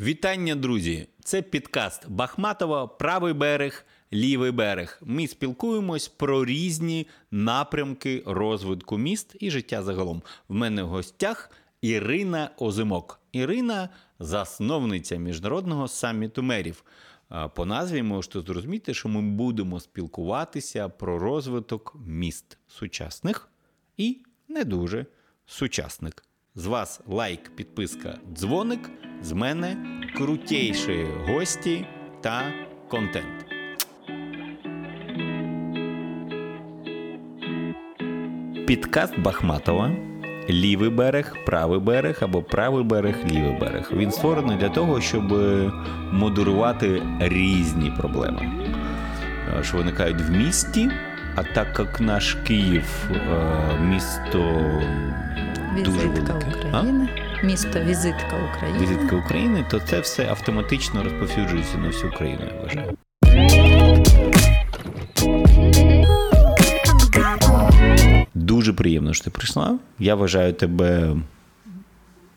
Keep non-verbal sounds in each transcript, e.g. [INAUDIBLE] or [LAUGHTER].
Вітання, друзі! Це підкаст Бахматова, правий берег, лівий берег. Ми спілкуємось про різні напрямки розвитку міст і життя загалом. В мене в гостях Ірина Озимок. Ірина засновниця міжнародного саміту мерів. По назві можете зрозуміти, що ми будемо спілкуватися про розвиток міст сучасних і не дуже сучасних. З вас лайк, підписка, дзвоник. З мене крутейші гості та контент. Підкаст Бахматова. Лівий берег, правий берег або правий берег, лівий берег. Він створений для того, щоб модерувати різні проблеми, що виникають в місті. А так як наш Київ місто дуже Візитка велике. України. Місто Візитка України. Візитка України, то це все автоматично розповсюджується на всю Україну, я вважаю. Дуже приємно, що ти прийшла. Я вважаю тебе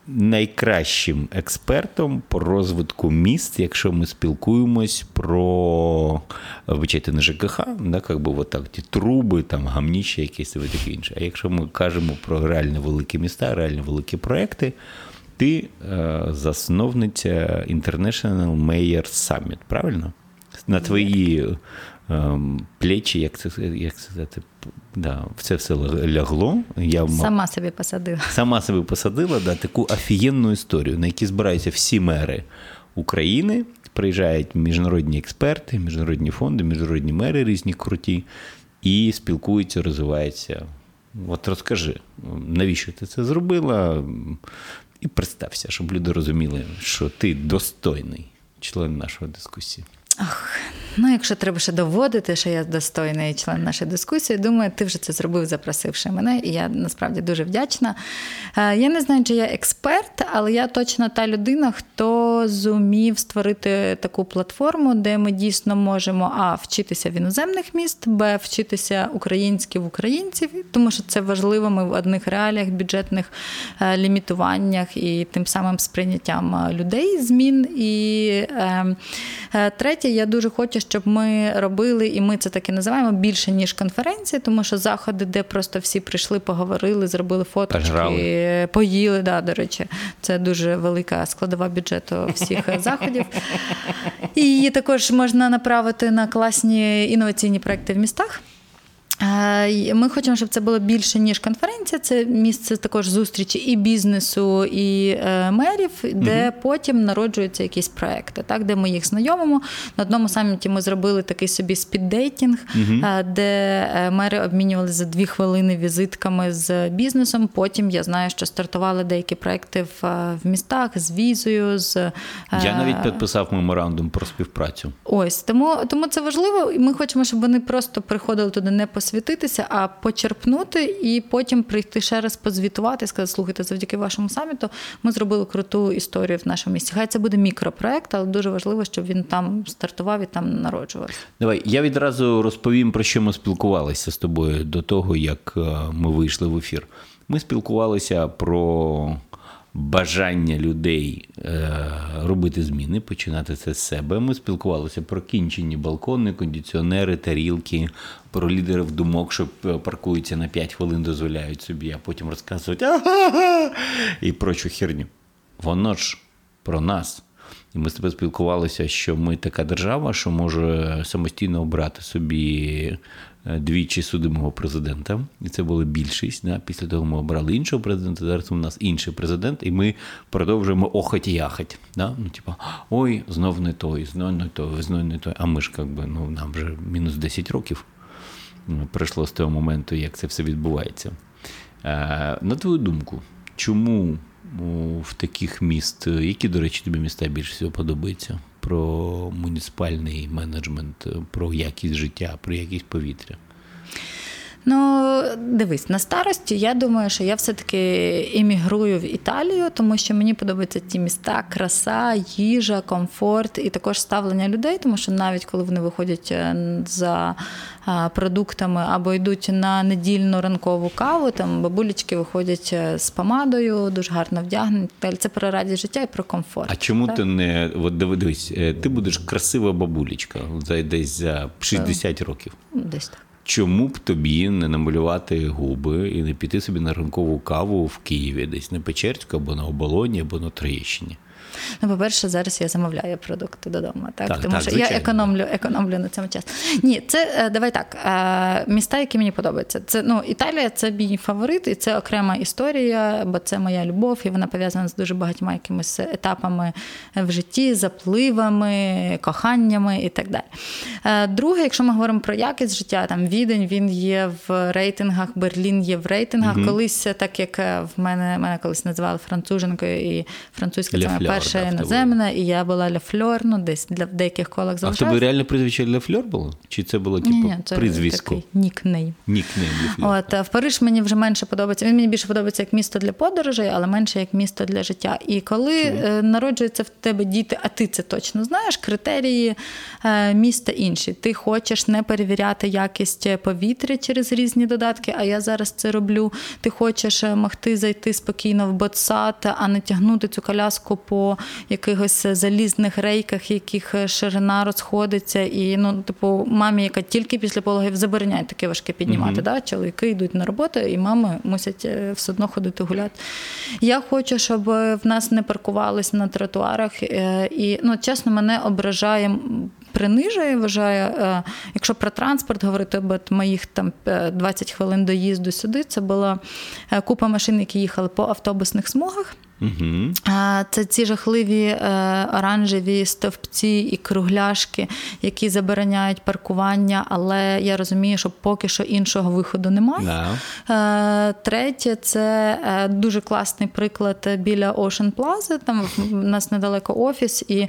найкращим експертом по розвитку міст, якщо ми спілкуємось про вибачайте, не ЖКХ, да, як би от так, ті труби, там, гамнічі якісь і таке інше. А якщо ми кажемо про реально великі міста, реально великі проекти, ти е, засновниця International Mayor Summit, правильно? На твої плечі, як це як сказати, да, це все лягло. Я Сама собі посадила. Сама себе посадила да, таку офігенну історію, на якій збираються всі мери України. Приїжджають міжнародні експерти, міжнародні фонди, міжнародні мери різні круті, і спілкуються, розвиваються. От розкажи, навіщо ти це зробила? І представся, щоб люди розуміли, що ти достойний член нашої дискусії. Ох, ну якщо треба ще доводити, що я достойний член нашої дискусії, думаю, ти вже це зробив, запросивши мене, і я насправді дуже вдячна. Я не знаю, чи я експерт, але я точно та людина, хто зумів створити таку платформу, де ми дійсно можемо а вчитися в іноземних міст, б вчитися українські в українців, тому що це важливо. Ми в одних реаліях, бюджетних лімітуваннях і тим самим сприйняттям людей змін. І е, третє. Я дуже хочу, щоб ми робили, і ми це так і називаємо більше ніж конференції, тому що заходи, де просто всі прийшли, поговорили, зробили фоточки, поїли. Да, До речі, це дуже велика складова бюджету всіх [LAUGHS] заходів. І її також можна направити на класні інноваційні проекти в містах. Ми хочемо, щоб це було більше, ніж конференція. Це місце також зустрічі і бізнесу, і е, мерів, де угу. потім народжуються якісь проекти, так, де ми їх знайомимо. На одному саміті ми зробили такий собі speed dating, угу. де е, мери обмінювалися за дві хвилини візитками з бізнесом. Потім я знаю, що стартували деякі проекти в, в містах з візою. з Я навіть підписав меморандум про співпрацю. Ось тому, тому це важливо, і ми хочемо, щоб вони просто приходили туди не по освітитися, а почерпнути і потім прийти ще раз позвітувати сказати, слухайте, завдяки вашому саміту ми зробили круту історію в нашому місті. Хай це буде мікропроект, але дуже важливо, щоб він там стартував і там народжувався. Давай я відразу розповім про що ми спілкувалися з тобою до того, як е, ми вийшли в ефір. Ми спілкувалися про бажання людей е, робити зміни, починати це з себе. Ми спілкувалися про кінчені балкони, кондиціонери, тарілки, про лідерів думок, що паркуються на 5 хвилин, дозволяють собі, а потім розказують і прочу херню. Воно ж про нас. І ми з тобою спілкувалися, що ми така держава, що може самостійно обрати собі Е, двічі судимого президента, і це була більшість. Да? Після того ми обрали іншого президента. Зараз у нас інший президент, і ми продовжуємо охоть яхать. Да? Ну, типа, ой, знов не той, знов не той, знов не той. А ми ж якби, ну, нам вже мінус 10 років пройшло з того моменту, як це все відбувається. Е, на твою думку, чому в таких міст, які, до речі, тобі міста більше всього подобаються? Про муніципальний менеджмент, про якість життя, про якість повітря? Ну, дивись, на старості я думаю, що я все-таки іммігрую в Італію, тому що мені подобаються ті міста, краса, їжа, комфорт і також ставлення людей, тому що навіть коли вони виходять е, за продуктами або йдуть на недільну ранкову каву, там бабулечки виходять е, з помадою, дуже гарно вдягнені. Це про радість життя і про комфорт. А чому Так. ти не от дивись, е, ти будеш красива бабулечка за десь за 60 років. Десь так. Чому б тобі не намалювати губи і не піти собі на ранкову каву в Києві, десь на Печерську, або на Оболоні, або на Троєщині? Ну, по-перше, зараз я замовляю продукти додому, так, Так, тому так, що звичайно. я економлю, економлю на цьому час. Ні, це е, давай так. е, Міста, які мені подобаються. Це ну Італія, це мій фаворит, і це окрема історія, бо це моя любов, і вона пов'язана з дуже багатьма якимись етапами в житті, запливами, коханнями і так далі. Е, Друге, якщо ми говоримо про якість життя, там Відень він є в рейтингах, Берлін є в рейтингах. Колись, так як в мене мене колись називали француженкою, і французька це моя Фльор, перша іноземна, і я була Ля Фльор, ну десь для в деяких колах А в залишалась. тебе реально прізвище Ля Фльор було? Чи це було Ні, типу ні, це прізвисько? такий нікнейм. Нікнейм От в Париж мені вже менше подобається. Він мені більше подобається як місто для подорожей, але менше як місто для життя. І коли е, народжуються в тебе діти, а ти це точно знаєш, критерії е, міста інші. Ти хочеш не перевіряти якість повітря через різні додатки, а я зараз це роблю. Ти хочеш е, могти зайти спокійно в ботсад, а не тягнути цю коляску по якихось залізних рейках, яких е, ширина розходиться. І ну, типу, мамі, яка тільки після пологів забороняє таке важке піднімати. Да? Чоловіки йдуть на роботу, і мами мусять е, все одно ходити гуляти. Я хочу, щоб е, в нас не паркувались на тротуарах. І ну, чесно, мене ображає. Принижує, вважаю, е, якщо про транспорт говорити, бо моїх там е, 20 хвилин доїзду сюди, це була купа машин, які їхали по автобусних смугах. Угу. Це ці жахливі е, оранжеві стовпці і кругляшки, які забороняють паркування, але я розумію, що поки що іншого виходу немає. Да. Е, Третє, це е, дуже класний приклад біля Ocean Plaza. Там в- нас недалеко офіс, і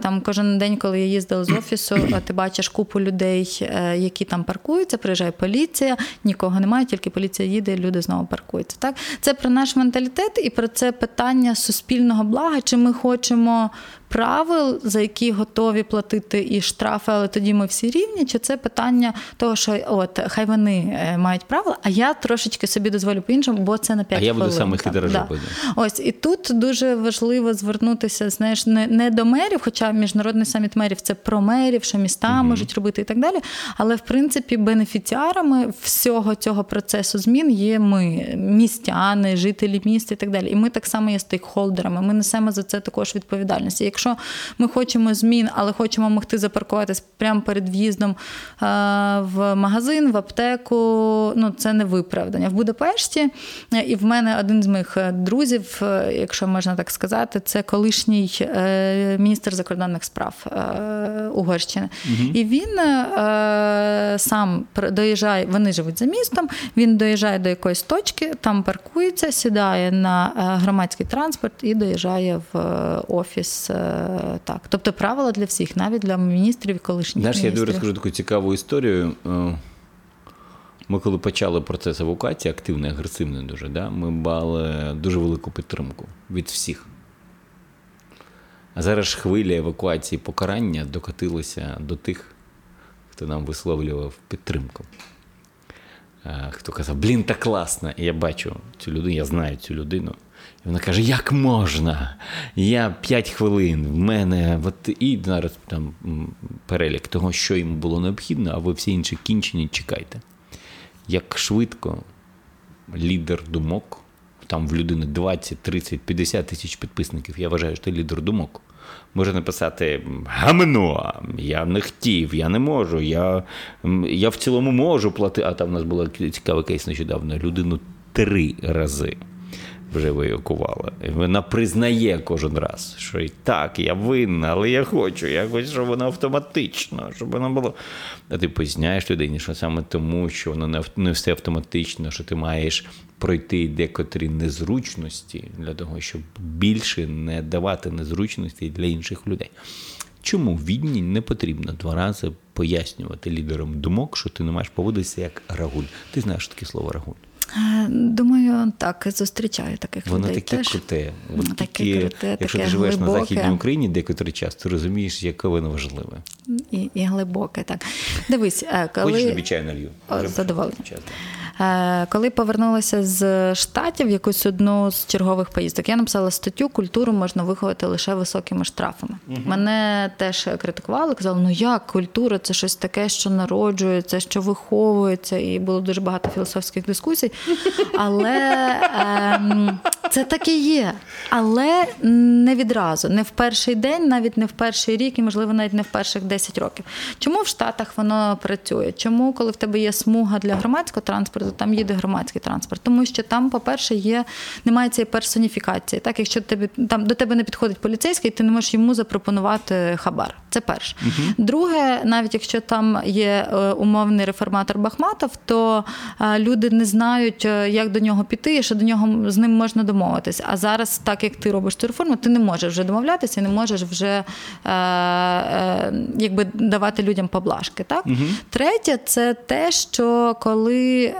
там кожен день, коли я їздила з офісу, ти бачиш купу людей, які там паркуються. Приїжджає поліція, нікого немає, тільки поліція їде, і люди знову паркуються. Так, це про наш менталітет і про це питання суспільного блага. Чи ми хочемо правил, за які готові платити і штрафи, але тоді ми всі рівні? Чи це питання того, що от хай вони е, мають правила, а я трошечки собі дозволю по-іншому, бо це на 5 А я буду саме хитрожопий. Ось і тут дуже важливо звернутися, знаєш, не, не до мерів, хоча міжнародний саміт мерів це про мерів, що міста можуть робити і так далі. Але в принципі бенефіціарами всього цього процесу змін є ми, містяни, жителі міста і так далі. І ми так само є стейкхолдерами. Ми несемо за це також відповідальність. І Якщо ми хочемо змін, але хочемо могти запаркуватись прямо перед в'їздом е, в магазин, в аптеку, ну це не виправдання. В Будапешті е, і в мене один з моїх е, друзів, якщо можна так сказати, це колишній міністр закордонних справ Угорщини. І він сам доїжджає, вони живуть за містом. Він доїжджає до якоїсь точки, там паркується, сідає на громадський транспорт і доїжджає в офіс. Так, тобто правила для всіх, навіть для міністрів і колишніх Знаєш, я тобі розкажу таку цікаву історію. Е, Ми коли почали процес евакуації, активний, агресивний дуже, да, ми мали дуже велику підтримку від всіх. А зараз хвиля евакуації покарання докотилася до тих, хто нам висловлював підтримку. Е, Хто казав, блін, так класно. І я бачу цю людину, я знаю цю людину. І вона каже: як можна? Я 5 хвилин, в мене от, і зараз там перелік того, що йому було необхідно, а ви всі інші кінчені, чекайте. Як швидко лідер думок, там в людини 20, 30, 50 тисяч підписників, я вважаю, що ти лідер думок. Може написати гамно, я не хотів, я не можу, я, я в цілому можу платити. А там в нас була цікавий кейс нещодавно. Людину три рази вже евакували. І Вона признає кожен раз, що і так, я винна, але я хочу, я хочу, щоб воно автоматично, щоб воно було. А ти поясняєш людині, що саме тому, що воно не все автоматично, що ти маєш пройти декотрі незручності для того, щоб більше не давати незручності для інших людей. Чому Відні не потрібно два рази пояснювати лідерам думок, що ти не маєш поводитися як рагуль? Ти знаєш таке слово рагуль? Е, Думаю, так, зустрічаю таких Воно людей. таке теж. круте. От Таке тільки, круте, якщо таке ти живеш на. Західній Україні декотрий час, ти розумієш, яке воно важливе. І, і глибоке, так. Дивись, е, коли... Хочеш тобі чай налью? О, Е, Коли повернулася з штатів якусь одну з чергових поїздок, я написала статтю Культуру можна виховати лише високими штрафами. Мене теж критикували, казали, ну як культура це щось таке, що народжується, що виховується, і було дуже багато філософських дискусій. Але ем, це так і є. Але не відразу, не в перший день, навіть не в перший рік, і можливо навіть не в перших 10 років. Чому в Штатах воно працює? Чому, коли в тебе є смуга для громадського транспорту, там їде громадський транспорт? Тому що там, по-перше, є немає цієї персоніфікації. Так, якщо тобі там до тебе не підходить поліцейський, ти не можеш йому запропонувати хабар. Це перше. Друге, навіть якщо там є е, умовний реформатор Бахматов, то е, люди не знають, е, як до нього піти, і що до нього з ним можна домовитися. А зараз, так як ти робиш цю реформу, ти не можеш вже домовлятися і не можеш вже е, е, якби давати людям поблажки. Так? Третє, це те, що коли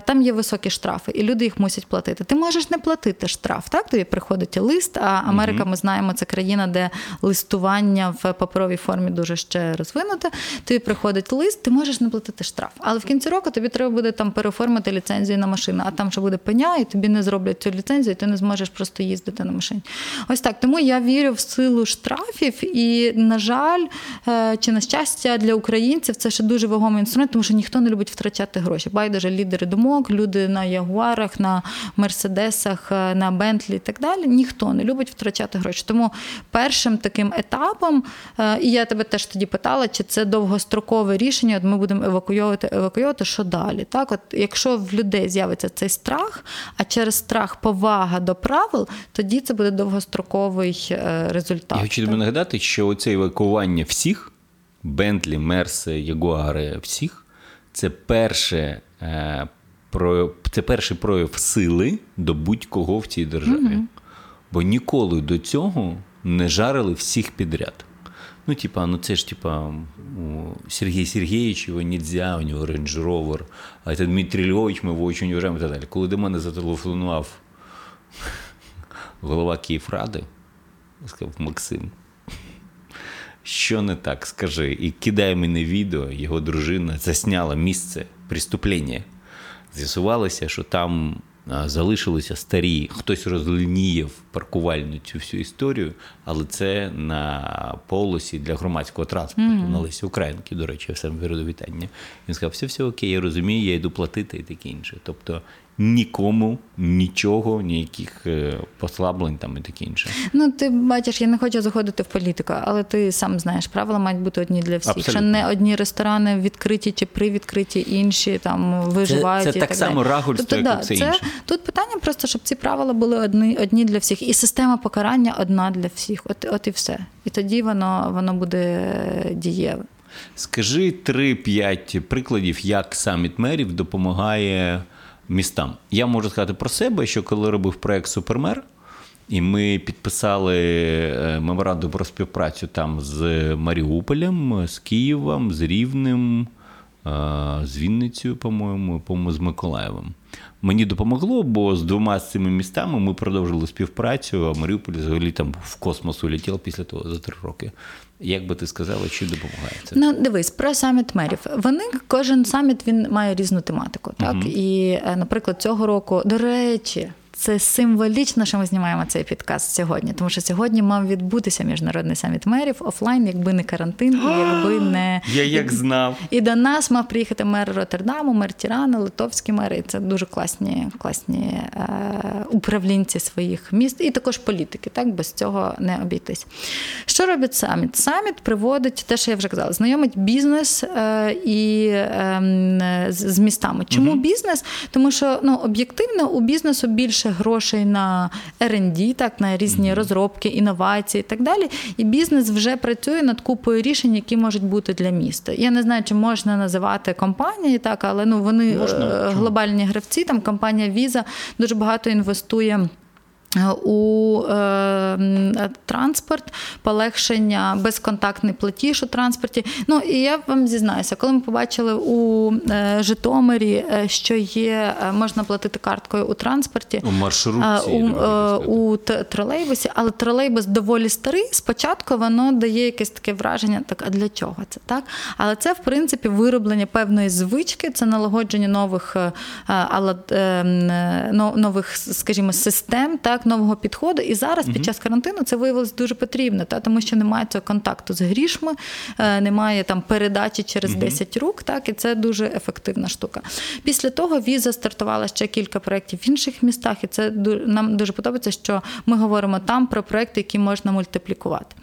там є високі штрафи, і люди їх мусять платити. Ти можеш не платити штраф. Так? Тобі приходить лист, а Америка, ми знаємо, це країна, де листування в паперовій формі дуже ще розвинуте. Тобі приходить лист, ти можеш не платити штраф. Але в кінці року тобі треба буде там переоформити ліцензію на машину, а там ще буде пеня, і тобі не зроблять цю ліцензію, і ти не зможеш просто їздити на машині. Ось так. Тому я вірю в силу штрафів, і, на жаль, е, чи на щастя для українців це ще дуже вагомий інструмент, тому що ніхто не любить втрачати гроші. Байдуже лідери думок, люди на ягуарах, на мерседесах, е, на Бентлі і так далі. Ніхто не любить втрачати гроші. Тому першим таким етапом, е, і я тебе теж тоді питала, чи це довгострокове рішення, от ми будемо евакуйовувати, евакуйовувати, що далі. Так, от якщо в людей з'явиться цей страх, а через страх повага до правил, тоді це буде довгостроковий е, результат. Я хочу тобі нагадати, що оце евакування всіх Бентлі, Мерси, Ягуари, всіх це перше. Е, про- Це перший прояв сили до будь-кого в цій державі. Бо ніколи до цього не жарили всіх підряд. Ну, типа, ну це ж типа Сергій Сергійович, його нельзя, у нього Range Rover, а це Дмитрий Львович, ми його дуже уважаємо і так далі. Коли до мене зателефонував голова Київради, сказав Максим, що не так, скажи. І кидає мені відео, його дружина засняла місце преступлення. З'ясувалося, що там залишилися старі, хтось розлініяв паркувальну цю всю історію, але це на полосі для громадського транспорту на Лесі Українки, до речі, я сам вірю вітання. Він сказав, все, все окей, я розумію, я йду платити і таке інше. Тобто нікому нічого, ніяких е, послаблень там і таке інше. Ну, ти бачиш, я не хочу заходити в політику, але ти сам знаєш, правила мають бути одні для всіх. Абсолютно. Що не одні ресторани відкриті чи привідкриті, інші там виживають. це і так так само рагульство, тобто, як да, все це, інше. Тут питання просто, щоб ці правила були одні, одні для всіх. І система покарання одна для всіх. От, от і все. І тоді воно, воно буде дієве. Скажи 3-5 прикладів, як саміт мерів допомагає містам. Я можу сказати про себе, що коли робив проект Супермер, і ми підписали е, меморандум про співпрацю там з Маріуполем, з Києвом, з Рівнем, з Вінницею, по-моєму, по-моєму, з Миколаєвом. Мені допомогло, бо з двома з цими містами ми продовжили співпрацю, а Маріуполь взагалі там в космос улетів після того за три роки. Як би ти сказала, чи допомагає це? Ну, дивись, про саміт мерів. Вони кожен саміт він має різну тематику. Так і, е, наприклад, цього року, до речі. Це символічно, що ми знімаємо цей підкаст сьогодні, тому що сьогодні мав відбутися міжнародний саміт мерів офлайн, якби не карантин, і якби [GASPS] не Я як знав. і до нас мав приїхати мер Роттердаму, мер Тірана, литовські мери. І це дуже класні, класні е, управлінці своїх міст, і також політики. Так без цього не обійтись. Що робить саміт? Саміт приводить те, що я вже казала, знайомить бізнес е, і е, з, з містами. Чому бізнес? Тому що ну об'єктивно у бізнесу більше грошей на R&D, так на різні розробки, інновації і так далі. І бізнес вже працює над купою рішень, які можуть бути для міста. Я не знаю, чи можна називати компанії, так, але ну вони Можна. е, глобальні гравці. Там компанія Visa дуже багато інвестує. У е, транспорт, полегшення, безконтактний платіж у транспорті. Ну і я вам зізнаюся, коли ми побачили у е, Житомирі, е, що є, е, можна платити карткою у транспорті. У маршрутці, у, е, у тролейбусі, але тролейбус доволі старий. Спочатку воно дає якесь таке враження, так а для чого це так? Але це в принципі вироблення певної звички, це налагодження нових е, ала- е, м, е, но- нових, скажімо, систем, так, нового підходу. І зараз під час карантину це виявилось дуже потрібно, та, тому що немає цього контакту з грішми, е, немає там передачі через 10 рук, так, і це дуже ефективна штука. Після того віза стартувала ще кілька проєктів в інших містах, і це нам дуже подобається, що ми говоримо там про проєкти, які можна мультиплікувати.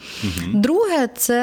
Друге, це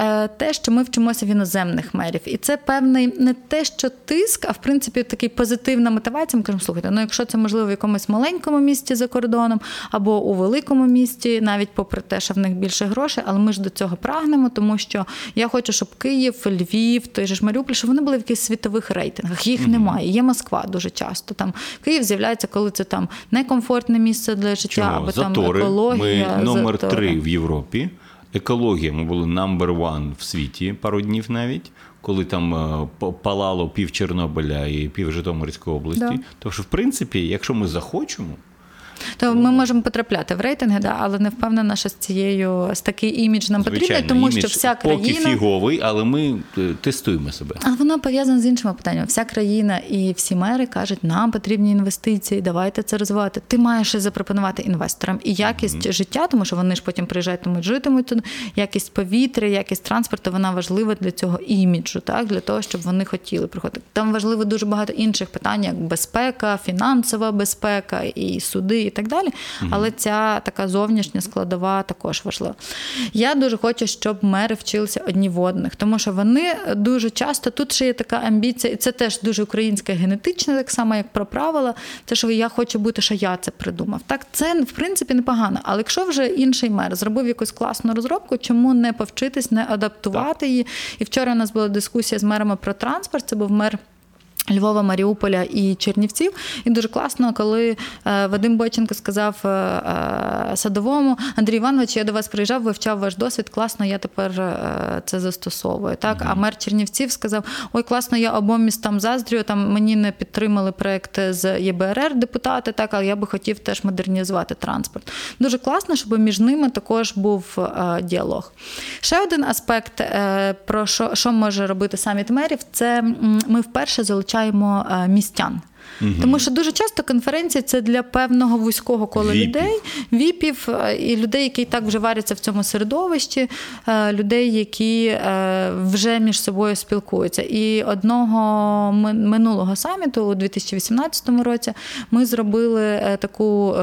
е, те, що ми вчимося в іноземних мерів. І це певний не те, що тиск, а в принципі такий позитивна мотивація. Ми кажемо, слухайте, ну якщо це можливо в якомусь маленькому місті за кордоном або у великому місті, навіть попри те, що в них більше грошей, але ми ж до цього прагнемо, тому що я хочу, щоб Київ, Львів, той же ж Маріуполь, щоб вони були в якихось світових рейтингах. Їх немає. Є Москва дуже часто. Там Київ з'являється, коли це там некомфортне місце для життя, Чому? або Затори. там екологія. Ми номер затори. три в Європі. Екологія. Ми були number one в світі пару днів навіть, коли там е, палало пів Чорнобиля і пів Житомирської області. Да. Що, в принципі, якщо ми захочемо, То ми можемо потрапляти в рейтинги, да, але не впевнена, що з цією з такий імідж нам потрібен, тому імідж що вся поки країна. фіговий, але ми е, тестуємо себе. Але воно пов'язане з іншими питаннями. Вся країна і всі мери кажуть, нам потрібні інвестиції, давайте це розвивати. Ти маєш щось запропонувати інвесторам і якість життя, тому що вони ж потім приїжджатимуть, житимуть тут. Якість повітря, якість транспорту, вона важлива для цього іміджу, так для того, щоб вони хотіли приходити. Там важливо дуже багато інших питань, як безпека, фінансова безпека і суди, і так далі. Але ця така зовнішня складова також важлива. Я дуже хочу, щоб мери вчилися одні в одних, тому що вони дуже часто тут ще є така амбіція, і це теж дуже українське генетичне, так само як про правила. Те, що я хочу бути, що я це придумав. Так, це в принципі непогано. Але якщо вже інший мер зробив якусь класну розробку, чому не повчитись, не адаптувати її? І вчора у нас була дискусія з мерами про транспорт. Це був мер. Львова, Маріуполя і Чернівців. І дуже класно, коли е, Вадим Бойченко сказав е, е, садовому Андрій Іванович, я до вас приїжджав, вивчав ваш досвід. Класно, я тепер це застосовую. Так, а мер Чернівців сказав: Ой, класно, я обом містам заздрю. Там мені не підтримали проект з ЄБРР депутати, так, але я би хотів теж модернізувати транспорт. Дуже класно, щоб між ними також був діалог. Ще один аспект, про що, що може робити саміт мерів, це ми вперше залучаємо е, містян. Тому що дуже часто конференції це для певного вузького кола Віпів. людей, віпів е, і людей, які так вже варяться в цьому середовищі, е, людей, які е, вже між собою спілкуються. І одного минулого саміту у 2018 році ми зробили таку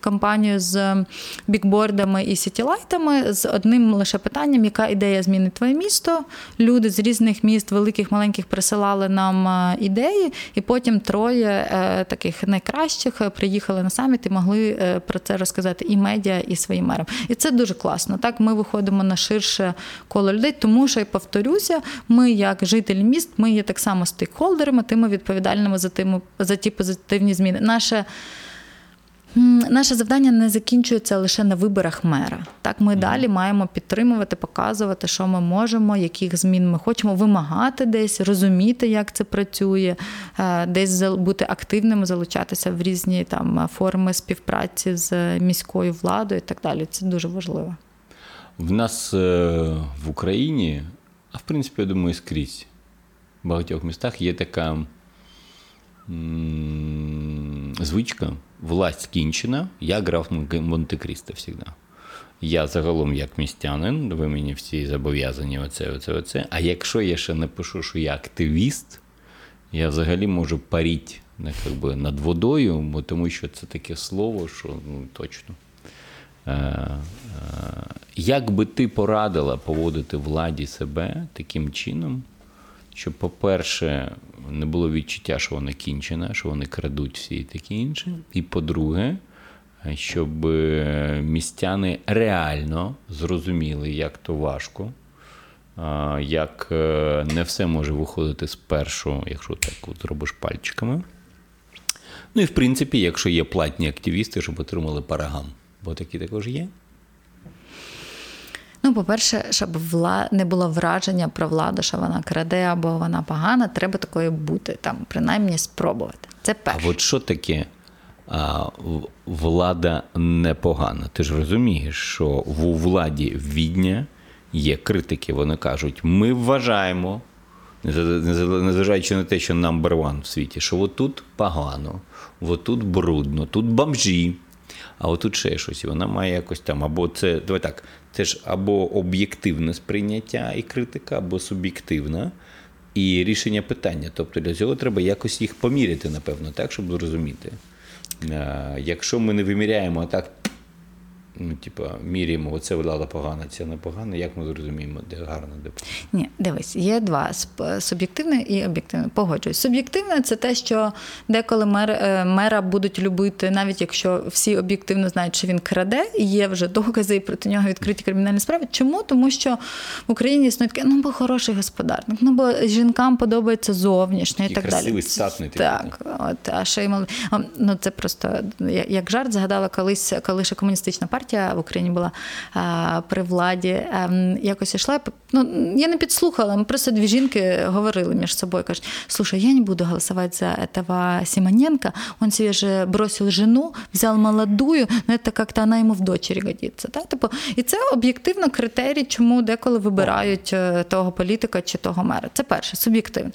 кампанію з бікбордами і сітілайтами з одним лише питанням, яка ідея змінить твоє місто. Люди з різних міст, великих, маленьких, присилали нам ідеї, і потім троє таких найкращих е, приїхали на саміт і могли е, про це розказати і медіа, і своїм мерам. І це дуже класно. Так, ми виходимо на ширше коло людей, тому що я повторюся, ми, як жителі міст, ми є так само стейкхолдерами, тими відповідальними за тими за ті позитивні зміни. Наше Наше завдання не закінчується лише на виборах мера. Так, ми далі маємо підтримувати, показувати, що ми можемо, яких змін ми хочемо, вимагати десь, розуміти, як це працює, е, десь бути активними, залучатися в різні там форми співпраці з міською владою і так далі. Це дуже важливо. В нас е, в Україні, а в принципі, я думаю, скрізь в багатьох містах є така м, звичка, власть кінчена, я грав Мон- Монте-Крісто завжди. Я загалом як містянин, ви мені всі зобов'язані оце, оце, оце. А якщо я ще напишу, що я активіст, я взагалі можу паріти не, как би, над водою, бо тому що це таке слово, що ну, точно. Е, е, Як би ти порадила поводити владі себе таким чином, щоб, по-перше, не було відчуття, що вона кінчена, що вони крадуть всі і таке інше. І по-друге, щоб е, містяни реально зрозуміли, як то важко, як е, не все може виходити спершу, якщо так от зробиш пальчиками. Ну і в принципі, якщо є платні активісти, щоб отримали парагам, бо такі також є. Ну, по-перше, щоб вла... не було враження про владу, що вона краде або вона погана, треба такою бути, там, принаймні спробувати. Це А от що таке а, влада непогана? Ти ж розумієш, що в владі Відня є критики. Вони кажуть, ми вважаємо, незважаючи на те, що number one в світі, що отут погано, отут брудно, тут бомжі. А отут ще щось, і вона має якось там, або це, давай так, це ж або об'єктивне сприйняття і критика, або суб'єктивна і рішення питання. Тобто для цього треба якось їх поміряти, напевно, так, щоб зрозуміти. Е, Якщо ми не виміряємо, а так, ну, типа, міряємо, оце влада погана, це не погано, як ми зрозуміємо, де гарно, де погано? Ні, дивись, є два суб'єктивне і об'єктивне. Погоджуюсь. Суб'єктивне це те, що деколи мер, е, мера будуть любити, навіть якщо всі об'єктивно знають, що він краде, і є вже докази і проти нього відкриті кримінальні справи. Чому? Тому що в Україні існує таке, ну бо хороший господарник, ну бо жінкам подобається зовнішнє і так далі. красивий, статний такий, Так, от, а ще й мал... а, ну це просто як жарт згадала колись, коли ще комуністична партія в Україні була при владі. якось йшла. Ну я не підслухала. Ми просто дві жінки говорили між собою. кажуть, слушай, я не буду голосувати за этого Симоненко. Он себе же бросил жену, взял молодую, ну це як-то вона йому в дочері годиться. Так? Типу, і це об'єктивно критерій, чому деколи вибирають е, того політика чи того мера. Це перше, суб'єктивно.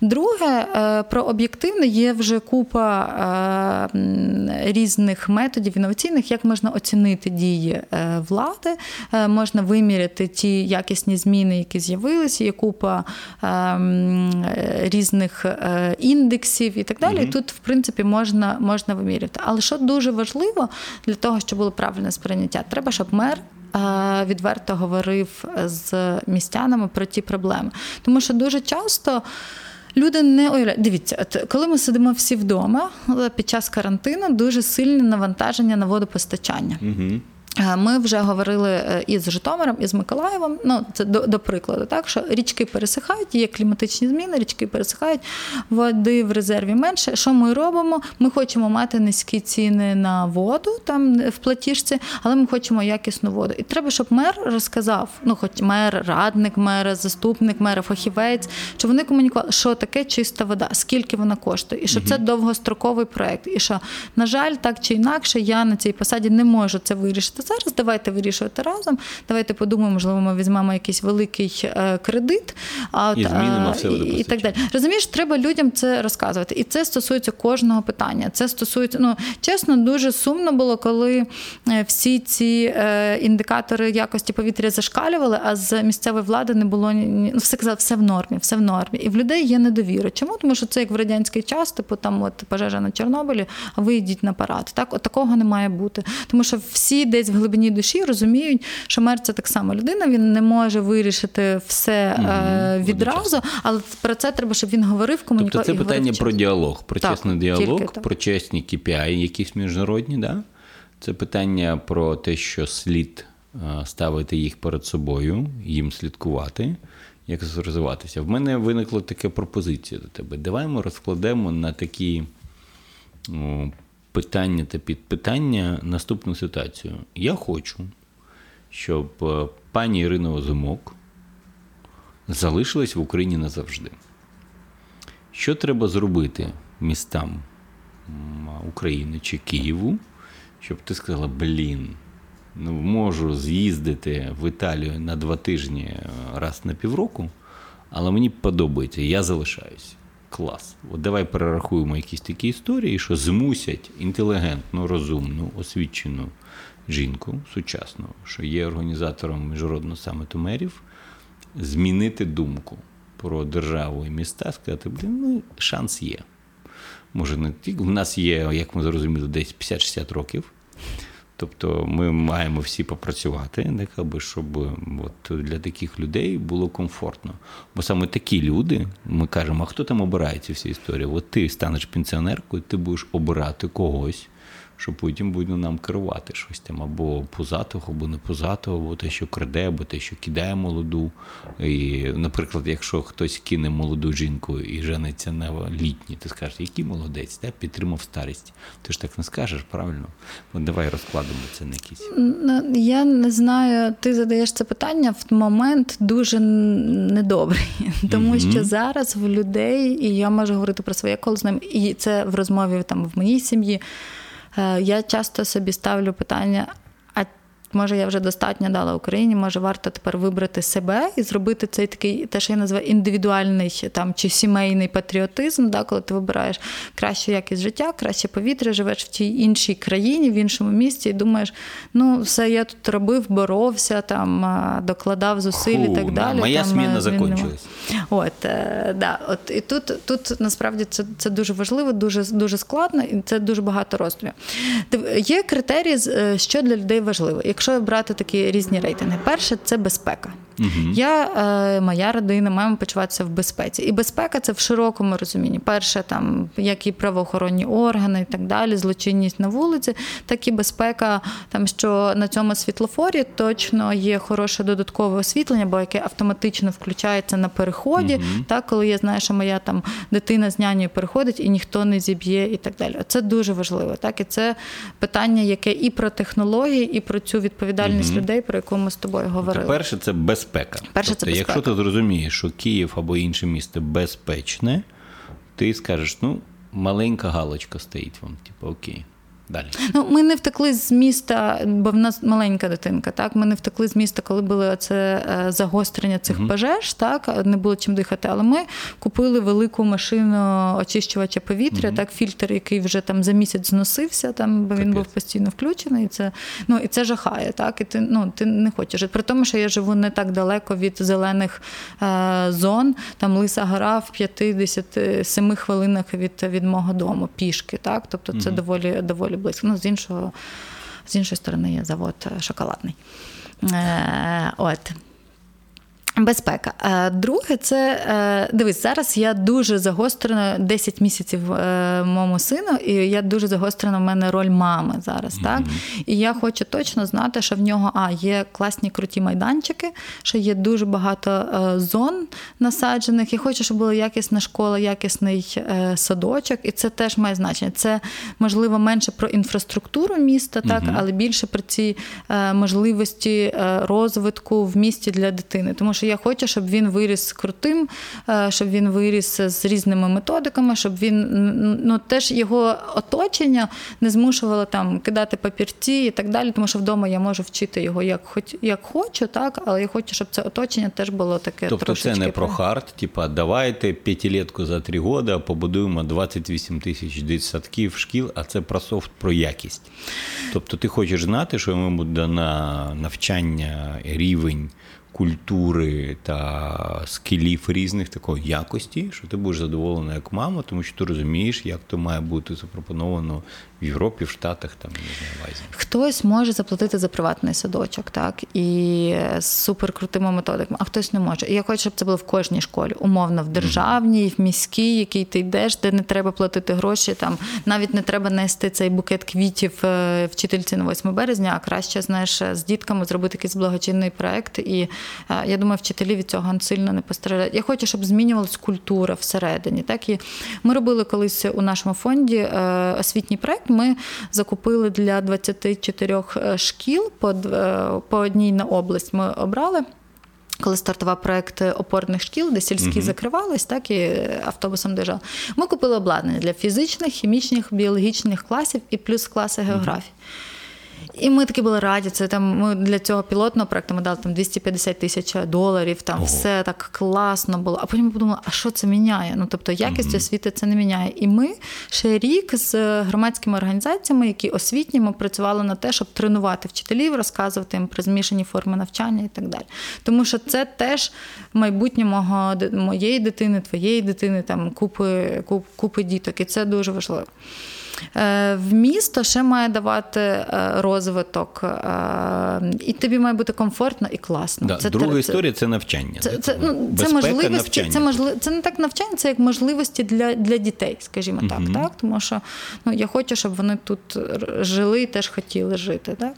Друге, е, про об'єктивне є вже купа е, різних методів інноваційних, як можна оцінити дії е, влади, е, можна виміряти ті якісні зміни, які з'явилися, є купа е, м, е, різних е, індексів і так далі. І тут, в принципі, можна, можна виміряти. Але що дуже важливо для того, щоб було правильне сприйняття, треба, щоб мер відверто говорив з містянами про ті проблеми. Тому що дуже часто. Люди не уявляють. Дивіться, от коли ми сидимо всі вдома під час карантину, дуже сильне навантаження на водопостачання. Угу. Е, Ми вже говорили е, із Житомиром, і з Миколаєвом. Ну це до, до прикладу, так що річки пересихають, є кліматичні зміни, річки пересихають, води в резерві менше. Що ми робимо? Ми хочемо мати низькі ціни на воду там в платіжці, але ми хочемо якісну воду. І треба, щоб мер розказав, ну хоч мер, радник мера, заступник мера, фахівець, що вони комунікували, що таке чиста вода, скільки вона коштує, і що це довгостроковий проект. І що, на жаль, так чи інакше, я на цій посаді не можу це вирішити зараз. Давайте вирішувати разом. Давайте подумаємо, можливо, ми візьмемо якийсь великий е, кредит, а І от, змінимо е, все і, і так далі. Розумієш, треба людям це розказувати. І це стосується кожного питання. Це стосується, ну чесно, дуже сумно було, коли е, всі ці е, індикатори якості повітря зашкалювали, а з місцевої влади не було ну, все казали, все в нормі, все в нормі. І в людей є недовіра. Чому? Тому що це як в радянський час, типу там от пожежа на Чорнобилі, а ви йдіть на парад. Так, от такого не має бути. Тому що всі десь в глибині душі розуміють, що мер це так само людина, він не може вирішити все е, відразу, але про це треба, щоб він говорив, комунікував. Тобто це питання про діалог, про Так, чесний діалог, про чесні KPI, якісь міжнародні, да? це питання про те, що слід е, ставити їх перед собою, їм слідкувати, як розвиватися. В мене виникла така пропозиція до тебе. Давай ми розкладемо на такі о, питання та підпитання наступну ситуацію. Я хочу, щоб е, пані Ірина Озимок залишилась в Україні назавжди. Що треба зробити містам України чи Києву, щоб ти сказала, блін, ну можу з'їздити в Італію на два тижні е, раз на півроку, але мені подобається, я залишаюсь. Клас. От давай перерахуємо якісь такі історії, що змусять інтелігентну, розумну, освічену жінку сучасну, що є організатором міжнародного саміту мерів, змінити думку про державу і міста, сказати, блін, ну шанс є. Може, не тільки в нас є, як ми зрозуміли, десь 50-60 років. Тобто ми маємо всі попрацювати, аби щоб от, для таких людей було комфортно. Бо саме такі люди, ми кажемо, а хто там обирає ці всі історії? От ти станеш пенсіонеркою, ти будеш обирати когось, що потім буде нам керувати щось там або пузатого, або не пузатого, або те, що краде, або те, що кидає молоду. І, наприклад, якщо хтось кине молоду жінку і жениться на літній, ти скажеш, який молодець, да? підтримав старість. Ти ж так не скажеш, правильно? Ну, давай розкладемо це на якісь. Я не знаю, ти задаєш це питання в момент дуже недобрий, [LAUGHS] тому Мгм. що зараз в людей, і я можу говорити про своє коло з ним, і це в розмові там в моїй сім'ї. Е, Я часто собі ставлю питання. Може я вже достатньо дала Україні, може варто тепер вибрати себе і зробити цей такий, те, що я називаю індивідуальний там чи сімейний патріотизм, да, коли ти вибираєш кращу якість життя, краще повітря, живеш в тій іншій країні, в іншому місті, і думаєш, ну все я тут робив, боровся, там докладав зусиль і так далі. Моя там, зміна закончилась. От, е, да, от і тут, тут насправді це, це дуже важливо, дуже, дуже складно, і це дуже багато роздумів. Є критерії, е, що для людей важливо. Якщо брати такі різні рейтинги, перше це безпека. Я, е, моя родина, маємо почуватися в безпеці. І безпека це в широкому розумінні. Перше, там як і правоохоронні органи і так далі, злочинність на вулиці, так і безпека, там що на цьому світлофорі точно є хороше додаткове освітлення, бо яке автоматично включається на переході. Так, коли я знаю, що моя там дитина з нянею переходить і ніхто не зіб'є, і так далі. Це дуже важливо. Так, і це питання, яке і про технології, і про цю відповідальність людей, про яку ми з тобою говорили. Перше це безпека. Перше це безпека. якщо ти зрозумієш, що Київ або інше місто безпечне, ти скажеш, ну, маленька галочка стоїть вам, типу, окей. Далі. Ну, ми не втекли з міста, бо в нас маленька дитинка. Так, ми не втекли з міста, коли було це е, загострення цих пожеж. Так, не було чим дихати. Але ми купили велику машину очищувача повітря, так, фільтр, який вже там за місяць зносився, там бо він Капець. був постійно включений. І це ну і це жахає. Так, і ти ну ти не хочеш. При тому, що я живу не так далеко від зелених е, зон. Там Лиса гора в 57 хвилинах від, від мого дому пішки. Так, тобто це доволі доволі близько. Ну, з іншого, з іншої сторони, є завод е, шоколадний. Е, от. Безпека. Е, Друге, це е, дивись, зараз я дуже загострена 10 місяців е, моєму сину, і я дуже загострена в мене роль мами зараз. Так? І я хочу точно знати, що в нього а, є класні круті майданчики, що є дуже багато зон насаджених. Я хочу, щоб була якісна школа, якісний садочок, і це теж має значення. Це можливо менше про інфраструктуру міста, так, але більше про ці можливості розвитку в місті для дитини. Тому що я хочу, щоб він виріс крутим, е, щоб він виріс з різними методиками, щоб він ну теж його оточення не змушувало там кидати папірці і так далі, тому що вдома я можу вчити його як хоч як хочу, так, але я хочу, щоб це оточення теж було таке. Тобто трошечки це не про про- hard, типа давайте п'ятилетку за три роки побудуємо 28 тисяч дитсадків, шкіл, а це про soft, про якість. Тобто ти хочеш знати, що йому буде на навчання, рівень культури та скілів різних такої якості, що ти будеш задоволена як мама, тому що ти розумієш, як то має бути запропоновано в Європі, в Штатах, там, не знаю, в Азії. Хтось може заплатити за приватний садочок, так, і з суперкрутими методиками, а хтось не може. І я хочу, щоб це було в кожній школі, умовно, в державній, в міській, якій ти йдеш, де не треба платити гроші, там навіть не треба нести цей букет квітів е, вчительці на 8 березня, а краще, знаєш, з дітками зробити якийсь благочинний проект. І я думаю, вчителі від цього сильно не постраждають. Я хочу, щоб змінювалась культура всередині. Так і ми робили колись у нашому фонді е, освітній проект. Ми закупили для 24 шкіл по, е, по одній на область. Ми обрали. Коли стартував проект опорних шкіл, де сільські закривались, так і автобусом доїжджали. Ми купили обладнання для фізичних, хімічних, біологічних класів і плюс класи географії. І ми такі були раді. Це там ми для цього пілотного проекту ми дали там 250 тисяч доларів. Там Ого. все так класно було. А потім ми подумали, а що це міняє? Ну тобто якість освіти це не міняє. І ми ще рік з громадськими організаціями, які освітні, ми працювали на те, щоб тренувати вчителів, розказувати їм про змішані форми навчання і так далі. Тому що це теж майбутнє мого моєї дитини, твоєї дитини, там купи, куп, купи діток, і це дуже важливо. Е, В місто ще має давати е, розвиток, е, і тобі має бути комфортно і класно. Да. Друга історія це навчання. Це, це, ну, це можливості, навчання. це можливо, це не так навчання, це як можливості для, для дітей, скажімо так, так. Тому що ну, я хочу, щоб вони тут жили і теж хотіли жити. Так?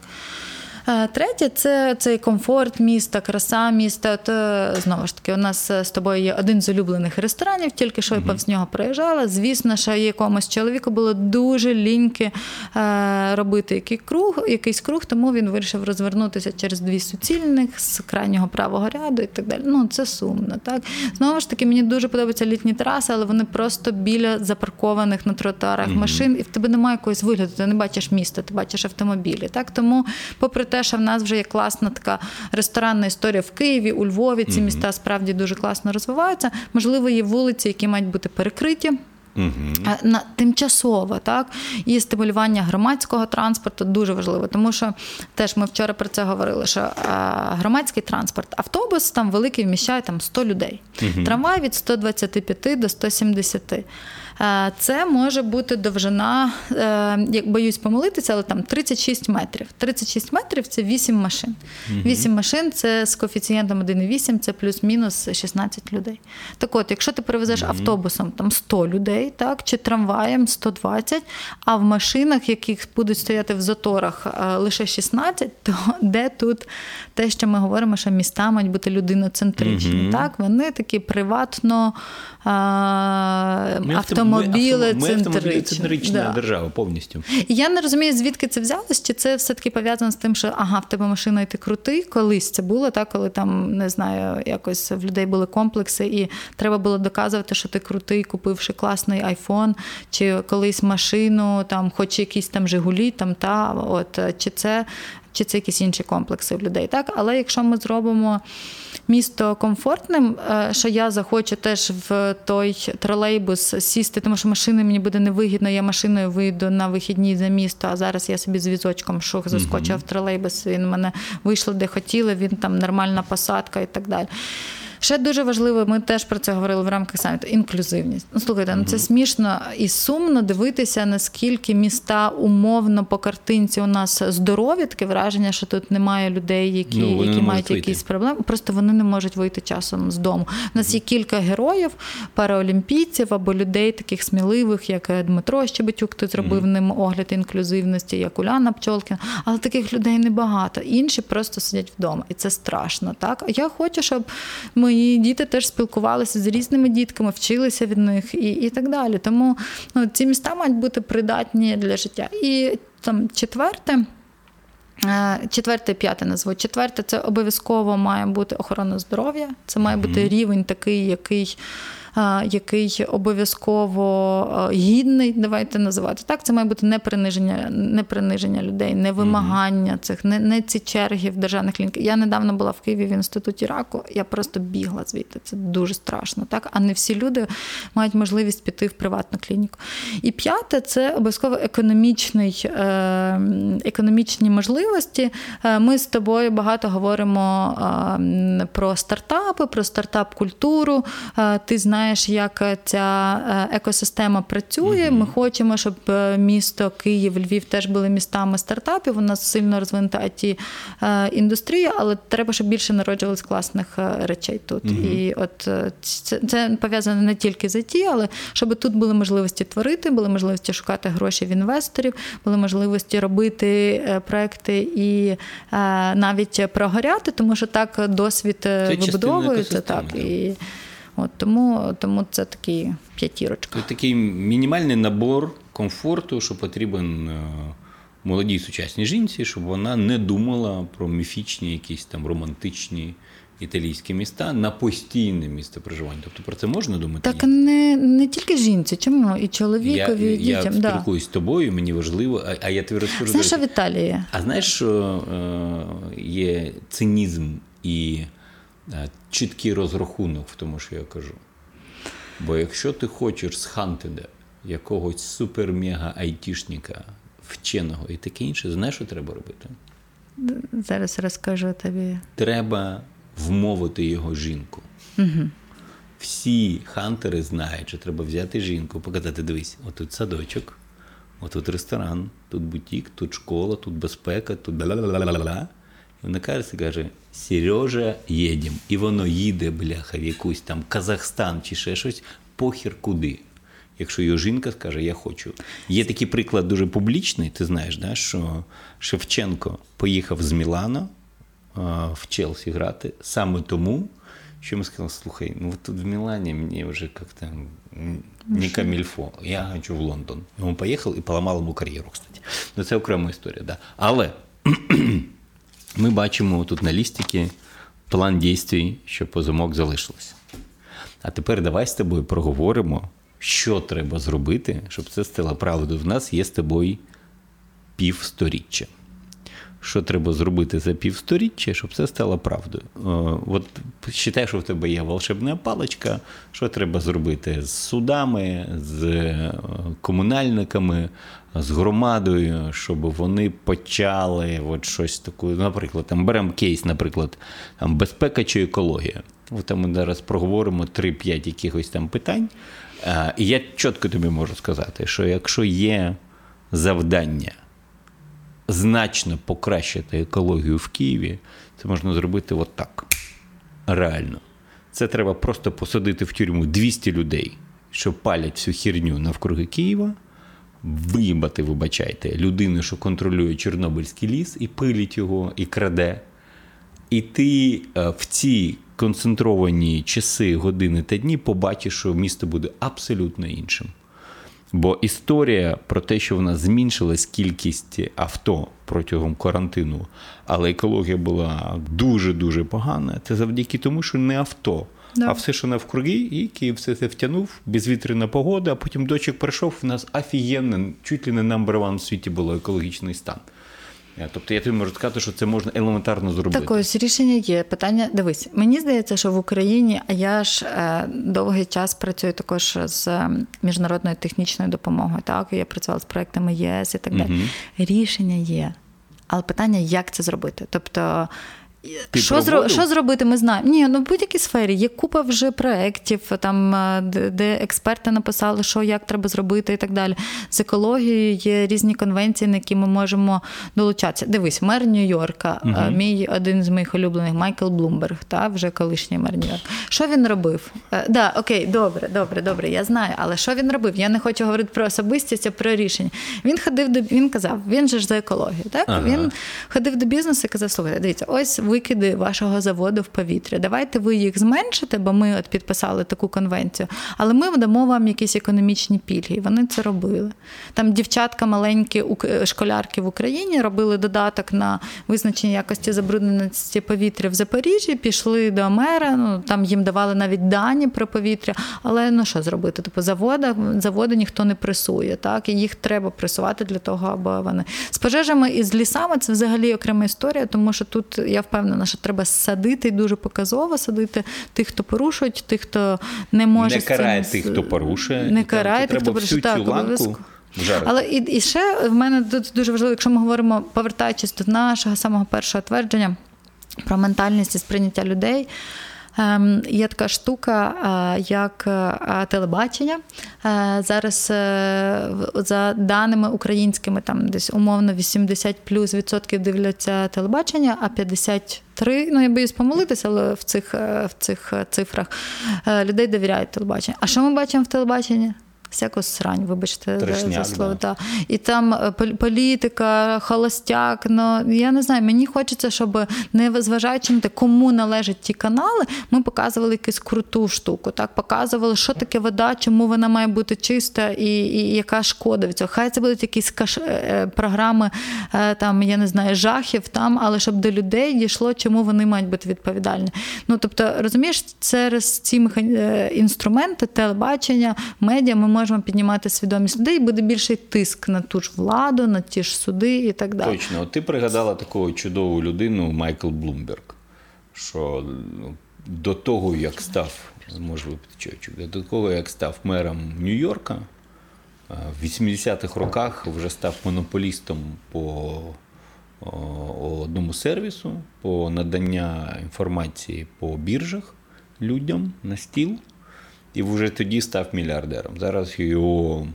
Третє це цей комфорт міста, краса міста. От, е, знову ж таки, у нас е, з тобою є один з улюблених ресторанів, тільки що я повз нього проїжджала. Звісно, що якомусь чоловіку було дуже ліньки е, робити який круг, якийсь круг, тому він вирішив розвернутися через дві суцільних з крайнього правого ряду і так далі. Ну, це сумно. Так? Знову ж таки, мені дуже подобаються літні траси, але вони просто біля запаркованих на тротуарах машин, і в тебе немає якогось вигляду, ти не бачиш міста, ти бачиш автомобілі. Так? Тому, попри те, що в нас вже є класна така ресторанна історія в Києві, у Львові, ці міста справді дуже класно розвиваються. Можливо, є вулиці, які мають бути перекриті. А, На тимчасово, так і стимулювання громадського транспорту дуже важливо, тому що теж ми вчора про це говорили. Що громадський транспорт, автобус там великий вміщає там 100 людей, трамвай від 125 до 170. Е, Це може бути довжина, е, як боюсь помилитися, але там 36 метрів. 36 метрів це 8 машин. 8 машин це з коефіцієнтом 1,8, це плюс-мінус 16 людей. Так от, якщо ти перевезеш автобусом там 100 людей, так, чи трамваєм 120, а в машинах, яких будуть стояти в заторах е, лише 16, то де тут те, що ми говоримо, що міста мають бути людиноцентричні. Так? Вони такі приватно е, Ми авто- автомобіли Ми автомобілецентрична Да. держава повністю. І я не розумію, звідки це взялось, чи це все-таки пов'язано з тим, що ага, в тебе машина і ти крутий. Колись це було, так, коли там не знаю, якось в людей були комплекси, і треба було доказувати, що ти крутий, купивши класний айфон, чи колись машину, там, хоч якісь там Жигулі, там та от чи це. Чи це якісь інші комплекси в людей, так? Але якщо ми зробимо місто комфортним, е, що я захочу теж в той тролейбус сісти, тому що машини мені буде невигідно, я машиною вийду на вихідні за місто, а зараз я собі з візочком шух заскочив в тролейбус, він мене вийшло де хотіли, він там нормальна посадка і так далі. Ще дуже важливо, ми теж про це говорили в рамках саміту. Інклюзивність. Ну слухайте, ну це смішно і сумно дивитися, наскільки міста умовно по картинці у нас здорові, таке враження, що тут немає людей, які, Ну, які мають вийти. якісь проблеми. Просто вони не можуть вийти часом з дому. У нас є кілька героїв, параолімпійців або людей таких сміливих, як е, Дмитро Щебетюк, хто зробив ним огляд інклюзивності, як Уляна Пчолкіна. Але таких людей небагато. Інші просто сидять вдома, і це страшно. Так, я хочу, щоб мої діти теж спілкувалися з різними дітками, вчилися від них і, і так далі. Тому ну, ці міста мають бути придатні для життя. І там четверте. Е, Четверте, п'яте назву. Четверте це обов'язково має бути охорона здоров'я. Це має бути рівень такий, який. Який обов'язково гідний, давайте називати так. Це має бути не приниження, не приниження людей, не вимагання цих, не, не ці черги в державних клініках. Я недавно була в Києві в інституті раку. Я просто бігла звідти. Це дуже страшно. Так, а не всі люди мають можливість піти в приватну клініку. І п'яте це обов'язково економічний, е, економічні можливості. Е, Ми з тобою багато говоримо про стартапи, про стартап-культуру. Е, Ти знаєш, як ця е, екосистема працює. Ми хочемо, щоб е, місто Київ, Львів теж були містами стартапів. У нас сильно розвинута it індустрія, але треба, щоб більше народжувалось класних е, речей тут. І от е, це, це пов'язано не тільки з IT, але щоб тут були можливості творити, були можливості шукати гроші в інвесторів, були можливості робити е, проекти і е, навіть прогоряти, тому що так досвід е, Це вибудовується. Так, і от тому, тому це такі п'ятірочка. Це такий мінімальний набор комфорту, що потрібен е, молодій сучасній жінці, щоб вона не думала про міфічні, якісь там романтичні італійські міста на постійне місце проживання. Тобто про це можна думати? Так не, не тільки жінці, чому і я, чоловікові, і я дітям. Да. спілкуюсь з тобою, мені важливо, а, а я тобі розкажу. Знаєш, що в Італії? А знаєш, що е, є цинізм і чіткий розрахунок в тому, що я кажу. Бо якщо ти хочеш схантити якогось супер-мега айтішника, вченого і таке інше, знаєш, що треба робити? Зараз розкажу тобі. Треба вмовити його жінку. Угу. Всі хантери знають, що треба взяти жінку, показати, дивись, отут садочок, От тут ресторан, тут бутік, тут школа, тут безпека, тут бла-бла-бла-бла-бла. І вона каже, каже: Сережа, їдемо. І воно їде, бляха, в якусь там Казахстан чи ще щось, похір куди. Якщо його жінка скаже, я хочу. Є такий приклад дуже публічний, ти знаєш, да, що Шевченко поїхав з Мілана в Челсі грати саме тому, що ми сказали, слухай, ну тут в Мілані мені вже як-то не камільфо, я хочу в Лондон. Він поїхав і поламав йому кар'єру, кстати. Ну це окрема історія, да. Але ми бачимо тут на лістики план дій, що по замок залишилося. А тепер давай з тобою проговоримо, що треба зробити, щоб це стало правдою. В нас є з тобою півсторіччя. Що треба зробити за півсторіччя, щоб це стало правдою? Е, От вважай, що в тебе є волшебна паличка, що треба зробити з судами, з е, комунальниками, з громадою, щоб вони почали от щось таке. Наприклад, там беремо кейс, наприклад, там безпека чи екологія. От там ми зараз проговоримо 3-5 якихось там питань. Е, І я чітко тобі можу сказати, що якщо є завдання значно покращити екологію в Києві, це можна зробити от так. Реально. Це треба просто посадити в тюрму 200 людей, що палять всю херню навкруги Києва, виїбати, вибачайте, людину, що контролює Чорнобильський ліс, і пилить його, і краде. І ти е, в ці концентровані часи, години та дні побачиш, що місто буде абсолютно іншим. Бо історія про те, що в нас зменшилась кількість авто протягом карантину, але екологія була дуже-дуже погана, це завдяки тому, що не авто, Да. а все, що навкруги, і Київ все це втягнув, безвітряна погода, а потім дочок прийшов, в нас офігенно, чуть ли не number one в світі було екологічний стан. Е, Тобто я тобі можу сказати, що це можна елементарно зробити. Так ось рішення є. Питання дивись, мені здається, що в Україні, а я ж е, довгий час працюю також з міжнародною технічною допомогою. Так, я працювала з проектами ЄС і так далі. Мгм. Рішення є. Але питання, як це зробити? Тобто. Що, зро... що зробити, ми знаємо. Ні, ну в будь-якій сфері є купа вже проєктів, там, е, де, де експерти написали, що як треба зробити і так далі. З екологією є різні конвенції, на які ми можемо долучатися. Дивись, мер Нью-Йорка, е, мій один з моїх улюблених Майкл Блумберг, та, вже колишній мер Нью-Йорка. Що він робив? Е, да, окей, добре, добре, добре, я знаю, але що він робив? Я не хочу говорити про особистість, а про рішення. Він ходив до він казав, він же ж за екологію. Так? Ага. Він ходив до бізнесу і казав: слухайте, дивіться, ось викиди вашого заводу в повітря. Давайте ви їх зменшите, бо ми от підписали таку конвенцію, але ми дамо вам якісь економічні пільги. Вони це робили. Там дівчатка маленькі школярки в Україні робили додаток на визначення якості забрудненості повітря в Запоріжжі, пішли до мера. Ну там їм давали навіть дані про повітря. Але ну що зробити? Типу завода, заводи ніхто не пресує, так і їх треба пресувати для того, аби вони з пожежами і з лісами це взагалі окрема історія, тому що тут я впевнена, що треба садити дуже показово садити тих, хто порушують, тих, хто не може не карає цим тих, хто порушує. не карає тих, хто порушує. Так, обов'язково. Жарко. Але і, і ще в мене тут дуже важливо, якщо ми говоримо, повертаючись до нашого самого першого твердження про ментальність і сприйняття людей. Ем, Є така штука, е, як е, телебачення. Е, Зараз, за даними українськими, там десь умовно 80 плюс відсотків дивляться телебачення, а 53, ну я боюсь помилитися, але в цих, в цих цифрах людей довіряють телебаченню. А що ми бачимо в телебаченні? Всяку срань, вибачте Трешняк, за слово. да. І там е, політика, холостяк. Ну я не знаю, мені хочеться, щоб не зважаючи на те, кому належать ті канали, ми показували якусь круту штуку. Так, показували, що таке вода, чому вона має бути чиста і, і яка шкода від цього. Хай це будуть якісь каш... е, програми, е, там я не знаю, жахів там, але щоб до людей дійшло, чому вони мають бути відповідальні. Ну тобто, розумієш, через ці механ... інструменти, телебачення, медіа, ми можемо піднімати свідомість людей, буде більший тиск на ту ж владу, на ті ж суди і так далі. Точно, ти пригадала таку чудову людину Майкл Блумберг, що ну, до того, як став, може випити до того, як став мером Нью-Йорка, в 80-х роках вже став монополістом по одному сервісу, по надання інформації по біржах людям на стіл. І вже тоді став мільярдером. Зараз його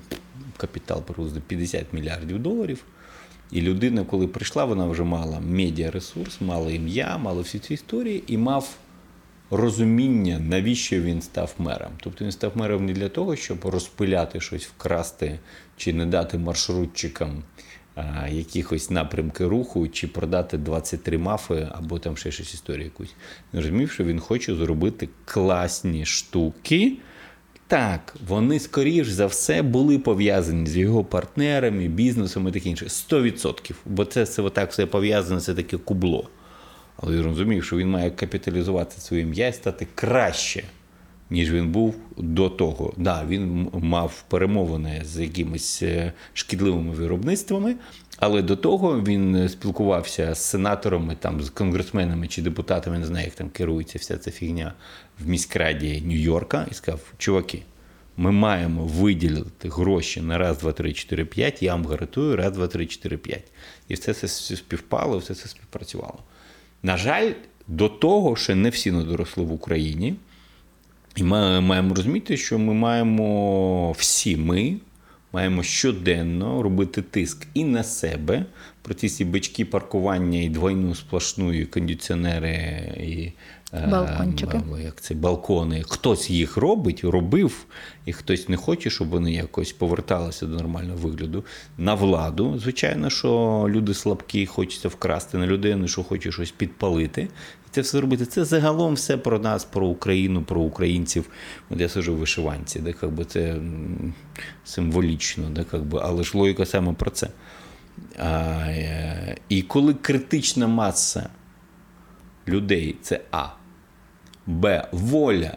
капітал приблизно 50 мільярдів доларів. І людина, коли прийшла, вона вже мала медіаресурс, мала ім'я, мала всі ці історії і мав розуміння, навіщо він став мером. Тобто він став мером не для того, щоб розпиляти щось, вкрасти чи не дати маршрутчикам а, якихось напрямки руху, чи продати 23 мафи, або там ще щось історію якусь. Він розумів, що він хоче зробити класні штуки. Так, вони скоріш за все були пов'язані з його партнерами, бізнесом і таке інше. 100%. Бо це все отак все пов'язане, це таке кубло. Але він розумів, що він має капіталізувати своє ім'я і стати краще, ніж він був до того. Да, він мав перемовини з якимись е, шкідливими виробництвами, але до того він е, спілкувався з сенаторами, там, з конгресменами чи депутатами, не знаю, як там керується вся ця фігня в міськраді Нью-Йорка, і сказав: чуваки. Ми маємо виділити гроші на раз, два, три, чотири, п'ять. Я вам гарантую раз, два, три, чотири, п'ять. І все це співпало, все це співпрацювало. На жаль, до того ще не всі не доросли в Україні. І ми маємо розуміти, що ми маємо всі ми маємо щоденно робити тиск і на себе про ці всі бички паркування і двойну сплошну, і кондиціонери, і е, Балкончики. е, як це балкони. Хтось їх робить, робив, і хтось не хоче, щоб вони якось поверталися до нормального вигляду. На владу, звичайно, що люди слабкі, хочеться вкрасти на людину, що хоче щось підпалити. Це все робити. Це загалом все про нас, про Україну, про українців. От я сижу в вишиванці, де як би це символічно, де як би, але ж логіка саме про це. А, е, і коли критична маса людей це А. Б. Воля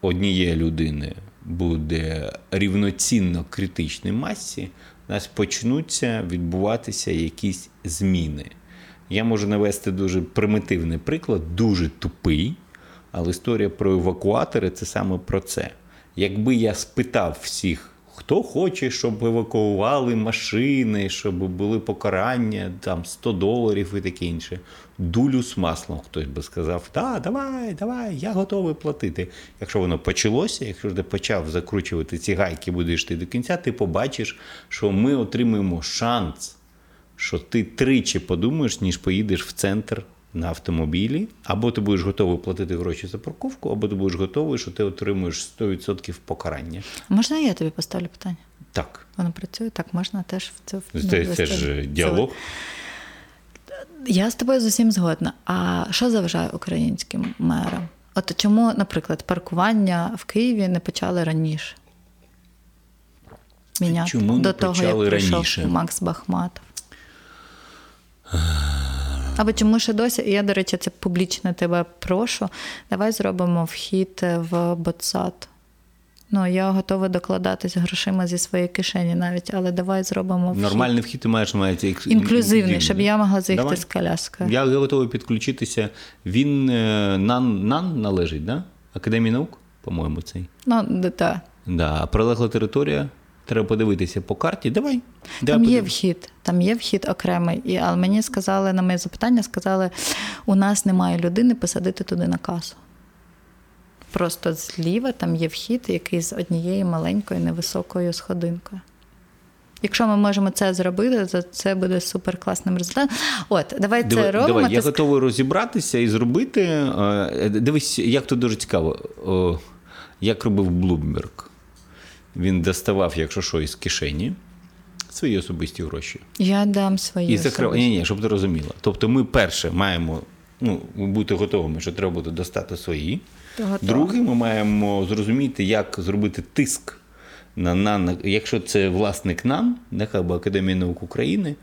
однієї людини буде рівноцінно критичній масі, у нас почнуться відбуватися якісь зміни. Я можу навести дуже примітивний приклад, дуже тупий, але історія про евакуатори це саме про це. Якби я спитав всіх, хто хоче, щоб евакуювали машини, щоб були покарання, там 100 доларів і таке інше. Дулю з маслом хтось би сказав: так, давай, давай, я готовий платити. Якщо воно почалося, якщо ти почав закручувати ці гайки, будеш ти до кінця, ти побачиш, що ми отримуємо шанс, що ти тричі подумаєш, ніж поїдеш в центр на автомобілі, або ти будеш готовий платити гроші за парковку, або ти будеш готовий, що ти отримуєш 100% покарання. Можна я тобі поставлю питання? Так. Воно працює, так можна теж в це Це, це ж діалог. Я з тобою з усім згодна. А що заважає українським мерам? От чому, наприклад, паркування в Києві не почали раніше? Міняти Чому не до того, як почали прийшов раніше? Макс Бахматов. Або чому ще досі, і я, до речі, це публічно тебе прошу. Давай зробимо вхід в ботсад. Ну, я готова докладатись грошима зі своєї кишені навіть, але давай зробимо вхід. Нормальний вхід ти маєш мається ік- інклюзивний, щоб я могла заїхати Давай. з коляскою. Я готовий підключитися. Він е, НАН, НАН належить, да? Академії наук, по-моєму, цей. Ну, да. Да. Прилегла територія. Треба подивитися по карті. Давай. Там є вхід, там є вхід окремий. І, але мені сказали на моє запитання, сказали, у нас немає людини посадити туди на касу. Просто зліва там є вхід, який з однією маленькою невисокою сходинкою. Якщо ми можемо це зробити, то це буде супер класним результатом. От, давай це Диви- робимо. Давай, я ти готовий розібратися і зробити. е, Дивись, як то дуже цікаво. Як робив Блумберг. Він доставав, якщо що, із кишені свої особисті гроші. Я дам свої. І закрив. особисті. Ні, ні, щоб ти розуміла. Тобто, ми перше маємо ну, бути готовими, що треба буде достати свої. Друге, ми маємо зрозуміти, як зробити тиск на на якщо це власник нам, нехай або Академія наук України,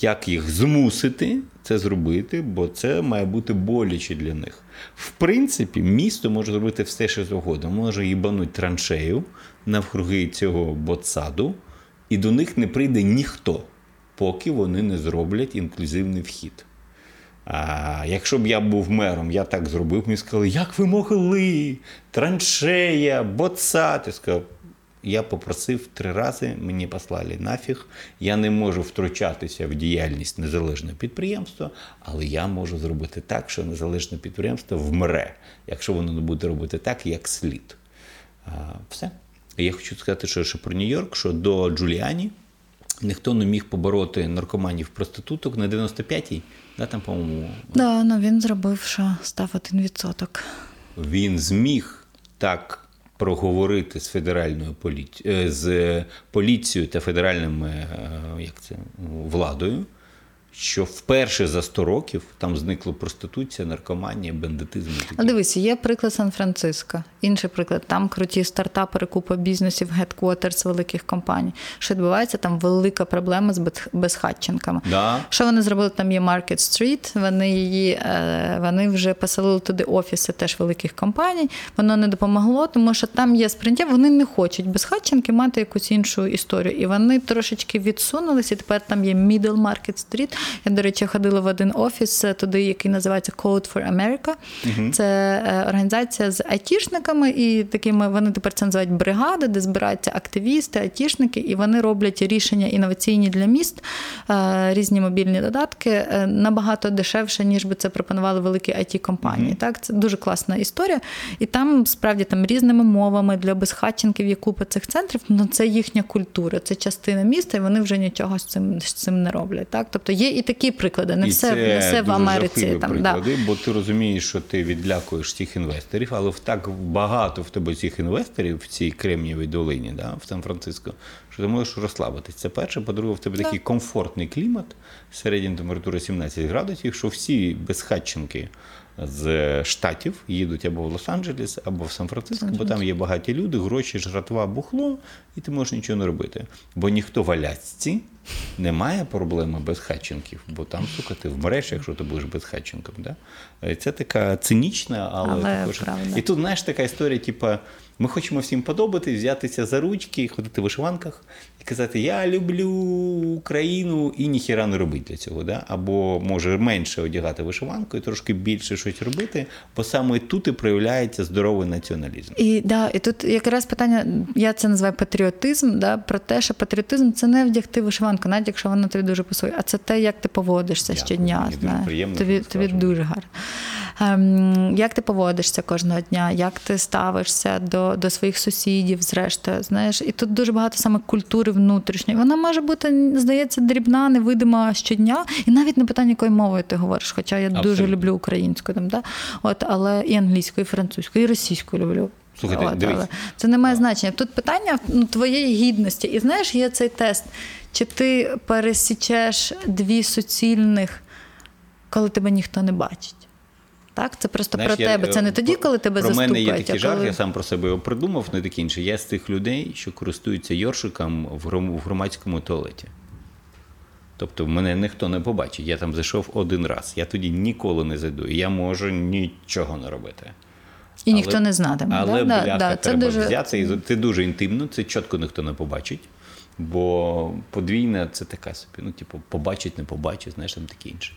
як їх змусити це зробити, бо це має бути боляче для них. В принципі, місто може зробити все, що завгодно. Може їбануть траншею навкруги цього ботсаду, і до них не прийде ніхто, поки вони не зроблять інклюзивний вхід. А якщо б я був мером, я так зробив, мені сказали, як ви могли? Траншея, боцат. Я сказав, я попросив три рази, мені послали нафіг. Я не можу втручатися в діяльність незалежного підприємства, але я можу зробити так, що незалежне підприємство вмре, якщо воно не буде робити так, як слід. А, все. Я хочу сказати, що ще про Нью-Йорк, що до Джуліані ніхто не міг побороти наркоманів проституток на 95-й, да, там, по-моєму, Да, ну він зробив, що став один відсоток. він зміг так проговорити з федеральною поліці... е, з поліцією та федеральними е, як це, владою, що вперше за 100 років там зникла проституція, наркоманія, бандитизм. А дивись, є приклад Сан-Франциско. Інший приклад, там круті стартапери, купа бізнесів, гедквотерс великих компаній. Що відбувається? Там велика проблема з безхатченками. Да. Що вони зробили? Там є Market Street, вони її е, вони вже поселили туди офіси теж великих компаній. Воно не допомогло, тому що там є сприйняття, вони не хочуть безхатченки мати якусь іншу історію. І вони трошечки відсунулися, і тепер там є Middle Market Street. Я, до речі, ходила в один офіс е, туди, який називається Code for America. Це е, організація з айтішниками, і такими вони тепер це називають бригади, де збираються активісти, айтішники, і вони роблять рішення інноваційні для міст, е, різні мобільні додатки е, набагато дешевше, ніж би це пропонували великі it компанії Так, це дуже класна історія. І там справді там різними мовами для безхатченків є купа цих центрів. Ну це їхня культура, це частина міста, і вони вже нічого з цим з цим не роблять. Так, тобто є і такі приклади. Не І все, це не все в Америці. Там приклади, да. бо ти розумієш, що ти відлякуєш цих інвесторів, але так багато в тебе цих інвесторів в цій Кремнієвій долині, да, в Сан-Франциско, що ти можеш розслабитись. Це перше. По-друге, в тебе такий комфортний клімат, середня температура 17 градусів, що всі безхатченки з штатів їдуть або в Лос-Анджелес, або в Сан-Франциско, бо там є багаті люди, гроші, жратва, бухло, і ти можеш нічого не робити. Бо ніхто в Алясці не має проблеми безхатченків, бо там, сука, ти вмреш, якщо ти будеш безхатченком. Да? Е, Це така цинічна, але, Але також. правда. І тут, знаєш, така історія, типа, ми хочемо всім подобати, взятися за ручки, ходити в вишиванках і казати, я люблю Україну і ніхіра не робити для цього. Да? Або може менше одягати вишиванку і трошки більше щось робити, бо саме тут і проявляється здоровий націоналізм. І да, і тут якраз питання, я це називаю патріотизм, да, про те, що патріотизм це не вдягти вишиванку, навіть якщо вона тобі дуже пасує, а це те, як ти поводишся Дякую, щодня. мені дуже приємно, тобі тобі дуже гарно. Ем, як ти поводишся кожного дня, як ти ставишся до, до своїх сусідів, зрештою, знаєш, і тут дуже багато саме культури внутрішньої. Вона може бути, здається, дрібна, невидима щодня, і навіть не питання, якою мовою ти говориш, хоча я дуже люблю українську, там, да? От, але і англійську, і французьку, і російську люблю. Слухайте, От, дивись. але це не має значення. Тут питання ну, твоєї гідності. І знаєш, є цей тест, чи ти пересічеш дві суцільних, коли тебе ніхто не бачить. Так, це просто Знаєш, про я, тебе. Це не е, тоді, коли тебе Про заступають. мене є такий жарт, коли... я сам про себе його придумав, не таке інше. Я з тих людей, що користуються йоршиком в гром- в громадському туалеті. Тобто мене ніхто не побачить. Я там зайшов один раз. Я тоді ніколи не зайду. Я можу нічого не робити. І ніхто не знатиме, Але да? Бляха, да, це треба дуже- взяти. І це дуже інтимно, це чітко ніхто не побачить. Бо подвійне це така собі. Ну, типу, побачить, не побачить, знаєш, там таке інше.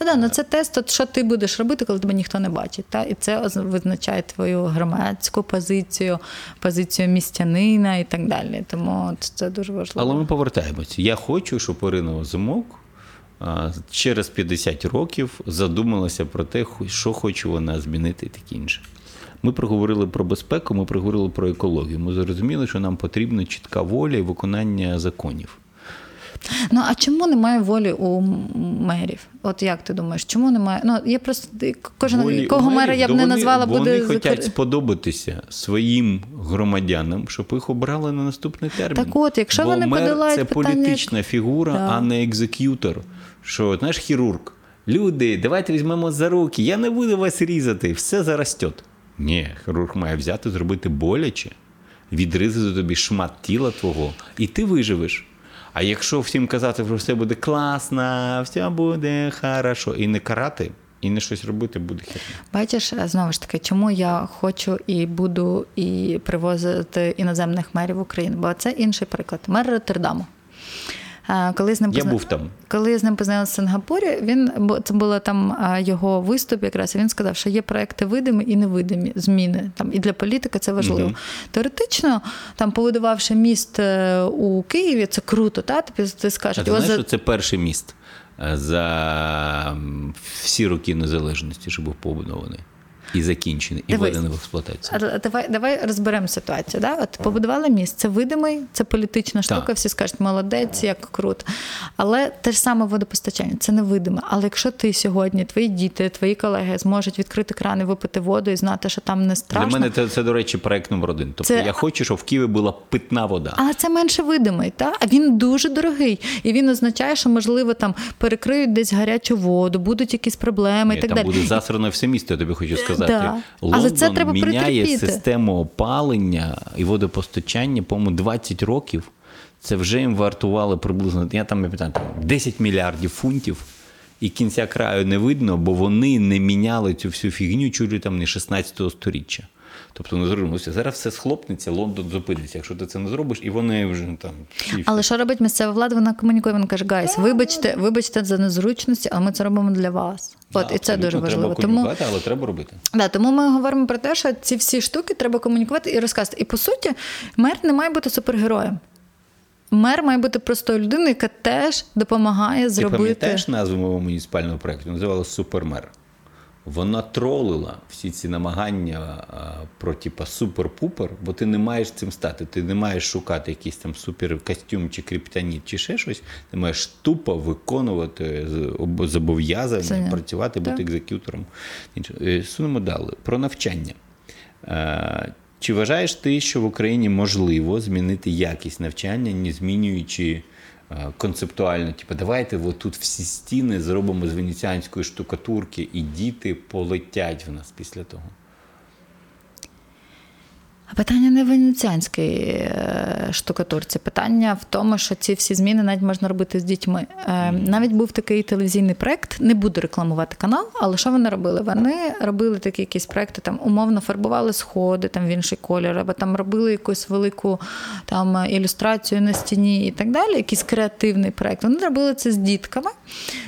Ну, да, ну це тест, от, що ти будеш робити, коли тебе ніхто не бачить. Та? І це визначає твою громадську позицію, позицію містянина і так далі. Тому от це дуже важливо. Але ми повертаємося. Я хочу, щоб Ірина Озимок через 50 років задумалася про те, що хоче вона змінити і таке інше. Ми проговорили про безпеку, ми проговорили про екологію. Ми зрозуміли, що нам потрібна чітка воля і виконання законів. Ну а чому немає волі у мерів? От як ти думаєш, чому немає? Ну є просто кожен Волі кого мера я б не вони- назвала, Вони буде хочуть сподобатися своїм громадянам, щоб їх обрали на наступний термін. Так от, якщо Бо вони мер подолають це питання, політична фігура, Да. а не executor. Що, знаєш, хірург. Люди, давайте візьмемо за руки, я не буду вас різати, все зарастет. Ні, хірург має взяти, зробити боляче, відрізати тобі шмат тіла твого, і ти виживеш. А якщо всім казати, що все буде класно, все буде хорошо, і не карати, і не щось робити, буде херня. Бачиш, знову ж таки, чому я хочу і буду і привозити іноземних мерів в Україну? Бо це інший приклад. Мер Роттердаму. Коли з ним Я позна- був там. Коли я з ним познайомилася в Сингапурі, він бо це було там його виступ, якраз він сказав, що є проекти видимі і невидимі зміни. Там і для політики це важливо. Мгм. Теоретично, там побудувавши міст е, у Києві, це круто, та тобі ти А скажеш, ти знаєш, за- що це перший міст е, за всі роки незалежності, що був побудований. І закінчений, і введений в експлуатацію. А давай, давай розберемо ситуацію. Да? От побудували міст, це видимий, це політична штука, Так. всі скажуть, молодець, як круто. Але те ж саме водопостачання, це невидиме. Але якщо ти сьогодні, твої діти, твої колеги зможуть відкрити крани, випити воду і знати, що там не страшно. Для мене це, це, до речі, проект номер один. Тобто Це- я хочу, щоб в Києві була питна вода. Але це менше видимий, та? а він дуже дорогий. І він означає, що, можливо, там перекриють десь гарячу воду, будуть якісь проблеми Ні, і так там далі. буде засрано все місто, я тобі хочу сказати. Да. Але Лондон це треба міняє притерпіти. систему опалення і водопостачання, по-моєму, 20 років. Це вже їм вартувало приблизно, я там не питаю, 10 мільярдів фунтів. І кінця краю не видно, бо вони не міняли цю всю фігню чуть лі там не 16 сторіччя. Тобто не зрозумілося, зараз все схлопнеться, Лондон зупиниться. Якщо ти це не зробиш, і вони вже там. всі- Але що робить місцева влада? Вона комунікує, вона каже: Guys, вибачте, вибачте за незручності, але ми це робимо для вас. Да, От і це дуже важливо. Треба Тому але треба робити. Да, тому ми говоримо про те, що ці всі штуки треба комунікувати і розказувати. І по суті, мер не має бути супергероєм. Мер має бути простою людиною, яка теж допомагає Ти зробити. пам'ятаєш назву мого муніципального проєкту? Називалося Супермер. Вона тролила всі ці намагання про типа супер-пупер, бо ти не маєш цим стати. Ти не маєш шукати якийсь там суперкостюм чи криптоніт, чи ще щось. Ти маєш тупо виконувати зобов'язання, Це- працювати, бути executor ом. Е, Сунемо далі. Про навчання. Е, Чи вважаєш ти, що в Україні можливо змінити якість навчання, не змінюючи концептуально? Типу, давайте тут всі стіни зробимо з венеціанської штукатурки, і діти полетять в нас після того. А питання не в венеціанській е, штукатурці. Питання в тому, що ці всі зміни навіть можна робити з дітьми. Е, Навіть був такий телевізійний проект, не буду рекламувати канал, але що вони робили? Вони робили такі якісь проекти, там умовно фарбували сходи там в інший колір, або там робили якусь велику там ілюстрацію на стіні і так далі. Якийсь креативний проект. Вони робили це з дітками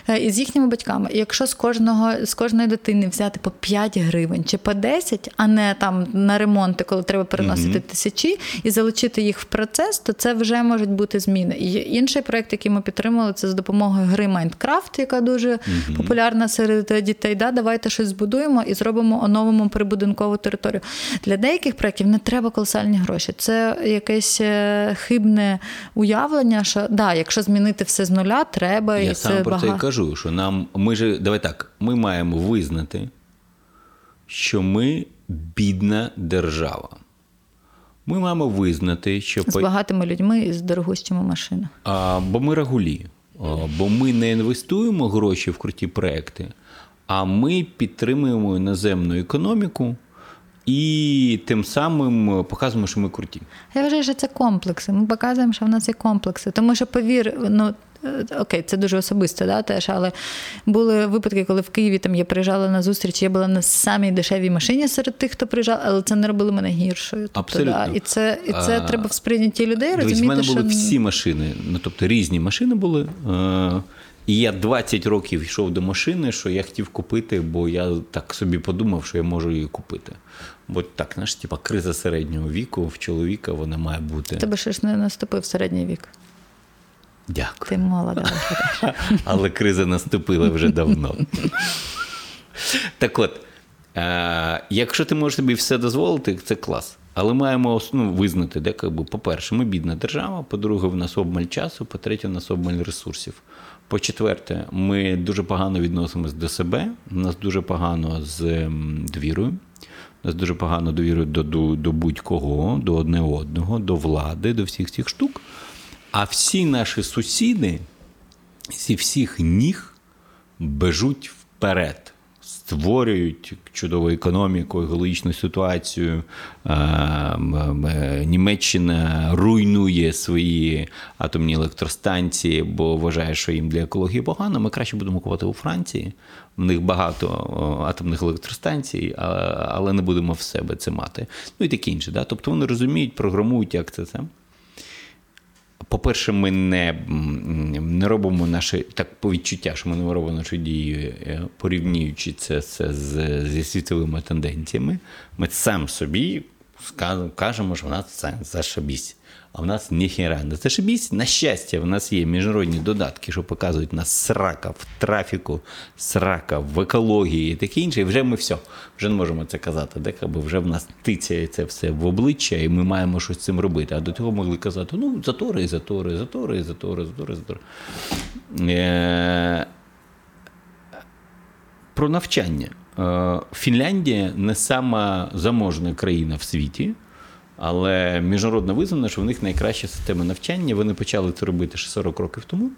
е, і з їхніми батьками. І якщо з кожного з кожної дитини взяти по 5 гривень чи по 10, а не там на ремонти, коли треба переносити тисячі, і залучити їх в процес, то це вже можуть бути зміни. І інший проект, який ми підтримали, це з допомогою гри Майнкрафт, яка дуже популярна серед дітей. Да, давайте щось збудуємо і зробимо оновимо прибудинкову територію. Для деяких проєктів не треба колосальні гроші. Це якесь е, хибне уявлення, що да, якщо змінити все з нуля, треба Я і це про це і кажу, що нам ми ж давай так, ми маємо визнати, що ми бідна держава. Ми маємо визнати, що З багатими людьми і з дорогущими машинами. А, бо ми рагулі, А, бо ми не інвестуємо гроші в круті проекти, а ми підтримуємо іноземну економіку і тим самим показуємо, що ми круті. Я вважаю, що це комплекси. Ми показуємо, що в нас є комплекси. Тому що, повір, ну. Е, Окей, це дуже особисто, да, теж, але були випадки, коли в Києві там я приїжджала на зустріч, я була на самій дешевій машині серед тих, хто приїжджав, але це не робило мене гіршою. Тобто, Абсолютно. Да, і це, і це А, треба в сприйнятті людей Дивись, розуміти, мене були що всі машини, ну тобто різні машини були. Е- і я 20 років йшов до машини, що я хотів купити, бо я так собі подумав, що я можу її купити. Бо так, знаєш, типа криза середнього віку в чоловіка вона має бути. тебе ще ж не наступив середній вік. Дякую. Ти молода. [LAUGHS] Але криза наступила вже давно. Так от, е, якщо ти можеш собі все дозволити, це клас. Але маємо ну, визнати, де, как би, по-перше, ми бідна держава, по-друге, в нас обмаль часу, по-третє, в нас обмаль ресурсів. По-четверте, ми дуже погано відносимось до себе, у нас дуже погано з довірою. У нас дуже погано довірою до, до, до будь-кого, до одне одного, до влади, до всіх цих штук. А всі наші сусіди зі всіх ніг бежуть вперед, створюють чудову економіку, екологічну ситуацію. Е, е, Німеччина руйнує свої атомні електростанції, бо вважає, що їм для екології погано. Ми краще будемо купувати у Франції. В них багато атомних електростанцій, але не будемо в себе це мати. Ну і таке інше. Да? Тобто вони розуміють, програмують, як це це. По-перше, ми не, не робимо наші так по відчуття, що ми не робимо наші дії, е, порівнюючи це, це з, зі світовими тенденціями. Ми сам собі скажемо, кажемо, що в нас це зашибісь. А в нас ніхіра не зашибісь. На щастя, в нас є міжнародні додатки, що показують нас срака в трафіку, срака в екології і таке інше. І вже ми все, вже не можемо це казати. Де бо вже в нас тицяє це все в обличчя, і ми маємо щось з цим робити. А до того могли казати: ну, затори, затори, затори, затори, затори, затори. Е- про навчання. Е, Фінляндія не сама заможна країна в світі, але міжнародно визнано, що в них найкраща система навчання. Вони почали це робити ще 40 років тому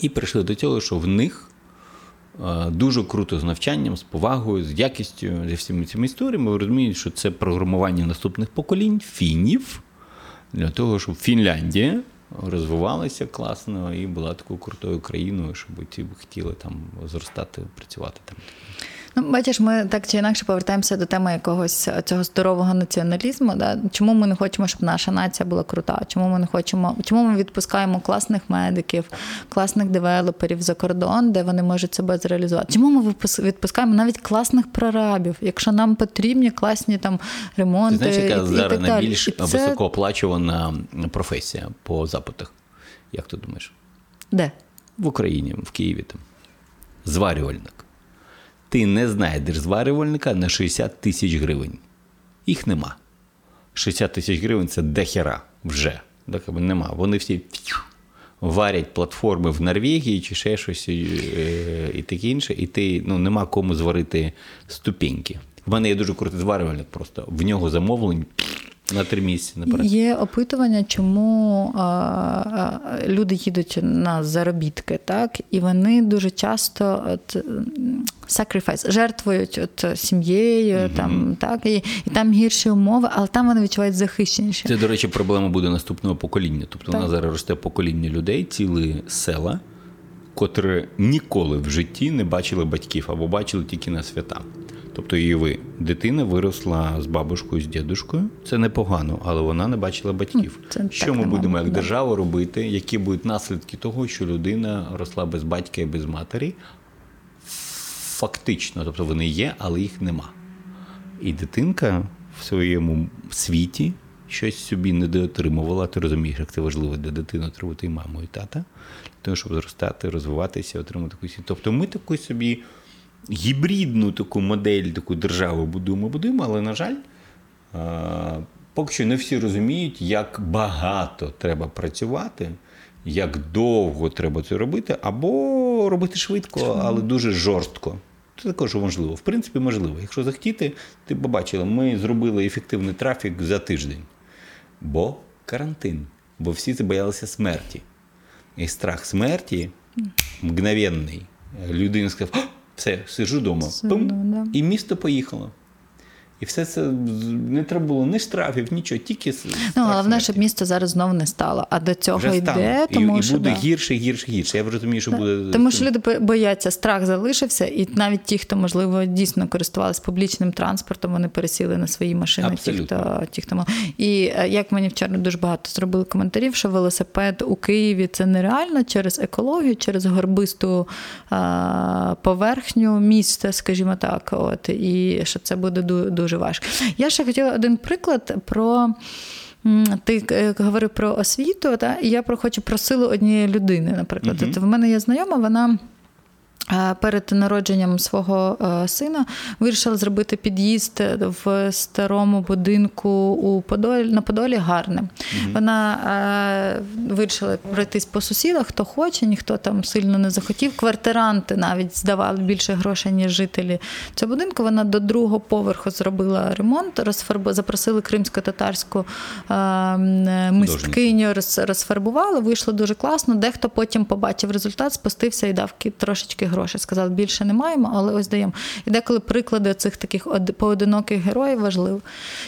і прийшли до цього, що в них е, дуже круто з навчанням, з повагою, з якістю, зі всіми цими історіями. Ви розумієте, що це програмування наступних поколінь фінів для того, щоб Фінляндія розвивалася класно і була такою крутою країною, щоб ті хотіли там зростати, працювати там. Ну, бачиш, ми так чи інакше повертаємося до теми якогось цього здорового націоналізму. Да? Чому ми не хочемо, щоб наша нація була крута? Чому ми не хочемо? Чому ми відпускаємо класних медиків, класних девелоперів за кордон, де вони можуть себе зреалізувати? Чому ми відпускаємо навіть класних прорабів, якщо нам потрібні класні там Ти ремонти знаєш, яка і, і зараз так найбільш І це... високооплачувана професія по запитах? Як ти думаєш? Де? В Україні, в Києві там. Зварювальник. Ти не знайдеш зварювальника на 60 тисяч гривень. Їх нема. 60 тисяч гривень це дехера вже. Так, нема. Вони всі варять платформи в Норвегії чи ще щось і, е, і таке інше, і ти ну, нема кому зварити ступеньки. В мене є дуже крутий зварювальник просто. В нього замовлень на три місяці наперед. Є опитування, чому а, а, люди їдуть на заробітки, так і вони дуже часто от, sacrifice, жертвують от сім'єю, там так і, і там гірші умови, але там вони відчувають захищеніше. Це, до речі, проблема буде наступного покоління. Тобто, у нас зараз росте покоління людей, цілі села, котрі ніколи в житті не бачили батьків або бачили тільки на свята. Тобто, і ви, дитина виросла з бабушкою, з дідушкою. Це непогано, але вона не бачила батьків. Це що ми будемо мало, як да. держава робити? Які будуть наслідки того, що людина росла без батька і без матері? Фактично, тобто вони є, але їх нема. І дитинка в своєму світі щось собі не доотримувала. Ти розумієш, як це важливо для дитини отримати і маму, і тата, для того, щоб зростати, розвиватися, отримати світ. Тобто ми таку собі гібридну таку модель, таку державу будуємо, будуємо, але, на жаль, поки що не всі розуміють, як багато треба працювати, як довго треба це робити, або робити швидко, але дуже жорстко. Це також можливо. В принципі, можливо. Якщо захотіти, ти побачила, ми зробили ефективний трафік за тиждень. Бо карантин, бо всі забоялися смерті. І страх смерті мгновенний. Людина сказав, «О, все, сижу вдома. Пум, да. і місто поїхало. І все це не треба було ні штрафів, нічого, тільки Ну, головне, щоб місто зараз знов не стало. А до цього Вже йде, тому і, що і буде да. гірше, гірше, гірше. Я розумію, що буде Тому що люди бо- бояться, страх залишився, і навіть ті, хто можливо дійсно користувалися публічним транспортом, вони пересіли на свої машини. Ті, хто ті, хто. І е, як мені вчора дуже багато зробили коментарів, що велосипед у Києві це нереально через екологію, через горбисту а, поверхню міста, скажімо так. От і що це буде ду- дуже важко. Я ще хотіла один приклад про. Ти е, говорив про освіту, та? і я про хочу про силу однієї людини, наприклад. Мгм. От в мене є знайома, вона. Е, Перед народженням свого е, сина вирішила зробити під'їзд в старому будинку у Подолі на Подолі гарне. Вона е, вирішила пройтись по сусідах, хто хоче, ніхто там сильно не захотів. Квартиранти навіть здавали більше грошей, ніж жителі цього будинку. Вона до другого поверху зробила ремонт, розфарбу, запросили кримсько-татарську е, мисткиню, роз, розфарбували. Вийшло дуже класно. Дехто потім побачив результат, спустився і дав трошечки грошей. Сказав, більше не маємо, але ось даємо. І деколи приклади цих таких поодиноких героїв важливо.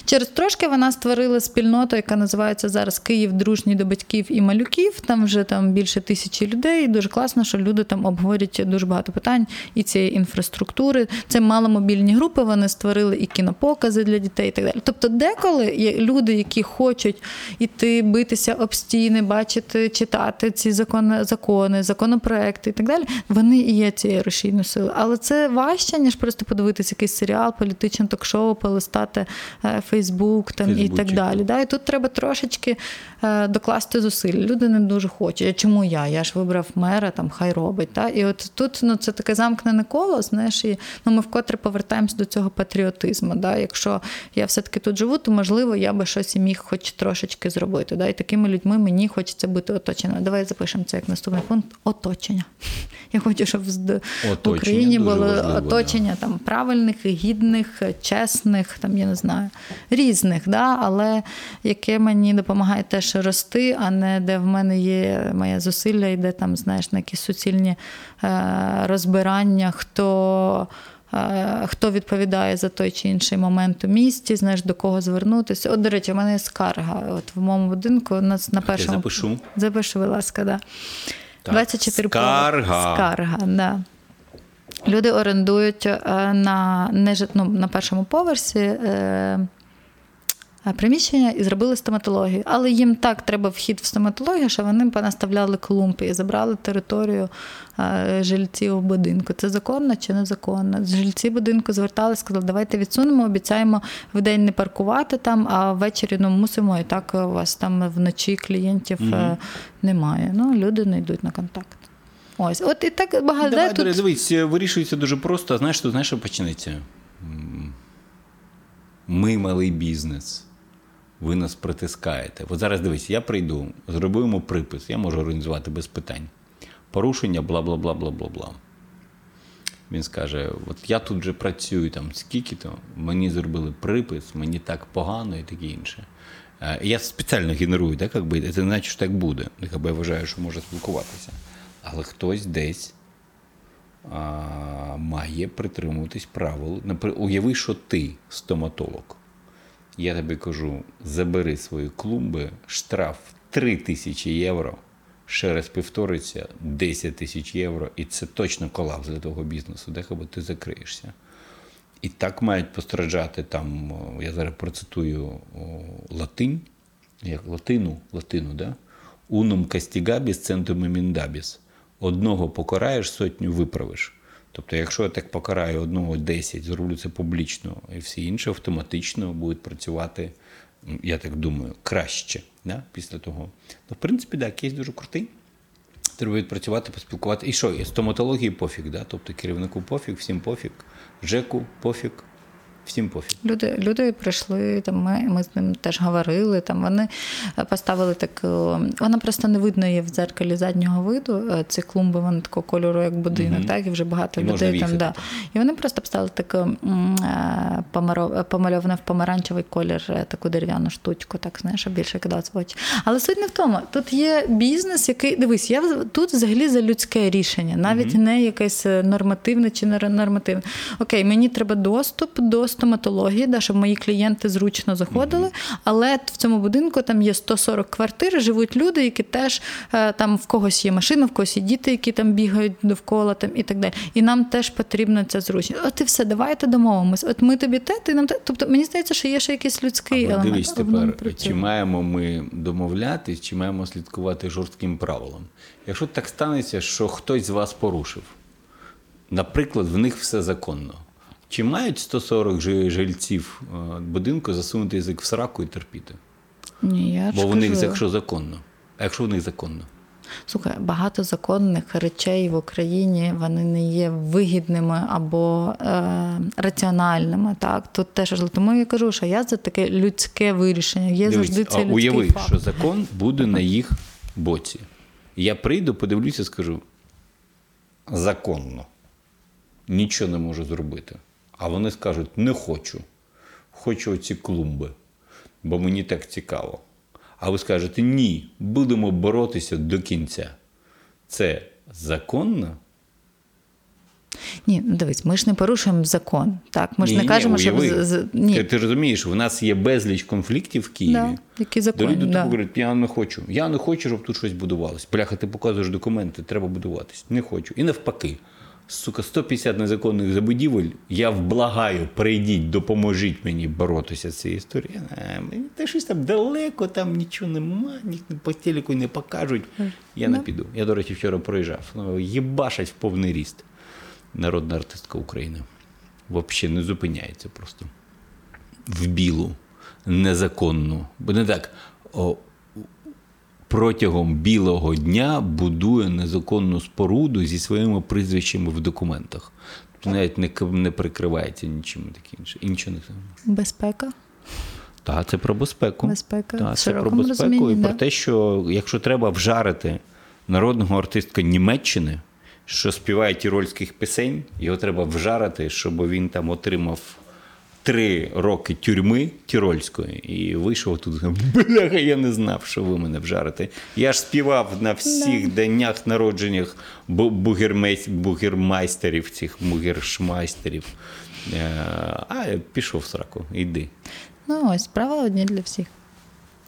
Через трошки вона створила спільноту, яка називається зараз Київ дружній до батьків і малюків. Там вже там більше тисячі людей. І дуже класно, що люди там обговорюють дуже багато питань і цієї інфраструктури. Це маломобільні групи. Вони створили і кінопокази для дітей, і так далі. Тобто, деколи є люди, які хочуть іти битися об стіни, бачити, читати ці закони, закони, законопроекти і так далі. Вони і є цієї рушійної сили. Але це важче, ніж просто подивитися якийсь серіал, політичне ток-шоу, полистати е, Фейсбук там, і так далі. Да? І тут треба трошечки докласти зусиль. Люди не дуже хочуть. Чому я? Я ж вибрав мера, там хай робить. Да? І от тут ну, це таке замкнене коло, знаєш, і ну, ми вкотре повертаємось до цього патріотизму. Да? Якщо я все-таки тут живу, то можливо я би щось і міг хоч трошечки зробити. Да? І такими людьми мені хочеться бути оточеною. Давай запишемо це як наступний пункт оточення. Я хочу, щоб в Україні було важливо, да. оточення там правильних, гідних, чесних, там я не знаю, різних, да? але яке мені допомагає теж рости, а не де в мене є моє зусилля, і де там, знаєш, на якісь суцільні е, розбирання, хто. е, Хто відповідає за той чи інший момент у місті, знаєш, до кого звернутися. От, до речі, у мене є скарга. От в моєму будинку у нас на першому. запишу. Запиши, будь ласка, да. Так, 24 скарга. Скарга, да. Люди орендують е, на, не, ну, на першому поверсі. Е, Приміщення і зробили стоматологію. Але їм так треба вхід в стоматологію, що вони понаставляли клумби і забрали територію е, жильців будинку. Це законно чи незаконно? Жильці будинку зверталися, сказали, давайте відсунемо, обіцяємо в день не паркувати там, а ввечері ну, мусимо, і так у вас там вночі клієнтів е, немає. Ну, люди не йдуть на контакт. Ось, от і так багато. Давай, тут... дивись, вирішується дуже просто. А знаєш, тут знаєш, що почнеться? Ми малий бізнес. Ви нас притискаєте. От зараз дивись, я прийду, зробимо припис, я можу організувати без питань. Порушення, бла бла бла бла бла бла. Він скаже: от я тут вже працюю там скільки-то, мені зробили припис, мені так погано і таке інше. Е, Я спеціально генерую, так, як би, це не значить, що так буде. Так, я вважаю, що може спілкуватися. Але хтось десь а, має притримуватись правил. Уяви, що ти стоматолог. Я тобі кажу: забери свої клумби, штраф 3 тисячі євро. Ще раз повториться 10 тисяч євро, і це точно колапс для того бізнесу, де або ти закриєшся. І так мають постраждати там, я зараз процитую латинь, як латину, латину, да? Унум кастігабіс центум еміндабіс. Одного покараєш, сотню виправиш. Тобто, якщо я так покараю одного 10, зроблю це публічно, і всі інші автоматично будуть працювати, я так думаю, краще да? після того. Ну, в принципі, так, кейс дуже крутий. Треба відпрацювати, поспілкувати. І що? І стоматології пофіг, да? тобто керівнику пофіг, всім пофіг, ЖЕКу пофіг, всім пофіг. Люди, люди прийшли, там ми, ми з ним теж говорили. Там вони е, поставили таку. Вона просто не видно її в дзеркалі заднього виду. е, Ці клумби вони такого кольору, як будинок, Мгм. так і вже багато І людей там. Да. І вони просто поставили е, помаро- помальовану в помаранчевий колір е, таку дерев'яну штучку, так знаєш, більше кидалось в очі. Але суть не в тому. Тут є бізнес, який дивись, я в- тут взагалі за людське рішення, навіть не якесь е, нормативне чи не нормативне. Окей, мені треба доступ до стоматології, да, щоб мої клієнти зручно заходили. Але в цьому будинку там є 140 квартир, живуть люди, які теж е, там в когось є машина, в когось є діти, які там бігають довкола там і так далі. І нам теж потрібна ця зручність. От і все, давайте домовимось. От ми тобі те, ти нам те. Тобто мені здається, що є ще якийсь людський Але елемент. дивись тепер, чи маємо ми домовлятись, чи маємо слідкувати жорстким правилам. Якщо так станеться, що хтось з вас порушив, наприклад, в них все законно. Чи мають 140 жильців е, будинку засунути язик в сраку і терпіти? Ні, я Бо в них якщо законно. А якщо в них законно? Слухай, багато законних речей в Україні вони не є вигідними або е, раціональними. Так тут теж тому я кажу, що я за таке людське вирішення. Є Дивись, завжди а цей людський уяви, факт. що закон буде на їх боці. Я прийду, подивлюся, скажу: законно, нічого не можу зробити. А вони скажуть: не хочу. Хочу оці клумби, бо мені так цікаво. А ви скажете, ні, будемо боротися до кінця. Це законно? Ні, ну дивись, ми ж не порушуємо закон. Так, ми ж Ні, не ні, кажемо, що уяви. з- з- ні. Ти, ти розумієш, в нас є безліч конфліктів в Києві. Да, які До люди да. говорять, я не хочу. Я не хочу, щоб тут щось будувалось. Бляха, ти показуєш документи, треба будуватись. Не хочу. І навпаки. Сука, 150 незаконних забудівель. Я вблагаю, прийдіть, допоможіть мені боротися з цією історією. Е, Мені те щось там далеко, там нічого нема, ні по телеку не покажуть. Я не піду. Я, до речі, вчора проїжджав. Ну, Єбашать в повний ріст. народна артистка України. Взагалі не зупиняється просто. В білу, незаконну. Бо не так. О, протягом білого дня будує незаконну споруду зі своїми прізвищами в документах. Тобто навіть не, не прикривається нічим таким іншим. І нічого не Безпека. так, це про безпеку. Безпека Так, в це про безпеку і про да. те, що якщо треба вжарити народного артистка Німеччини, що співає тірольських пісень, його треба вжарити, щоб він там отримав три роки тюрми тірольської і вийшов тут. [LAUGHS] Бляха, я не знав, що ви мене вжарите. Я ж співав на всіх днях народженнях бу- бугермейс- бугермайстерів, цих бугершмайстерів. Е, А пішов в сраку, йди. Ну, ось правила одні для всіх.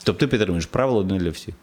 Тобто ти підтримуєш правило одне для всіх.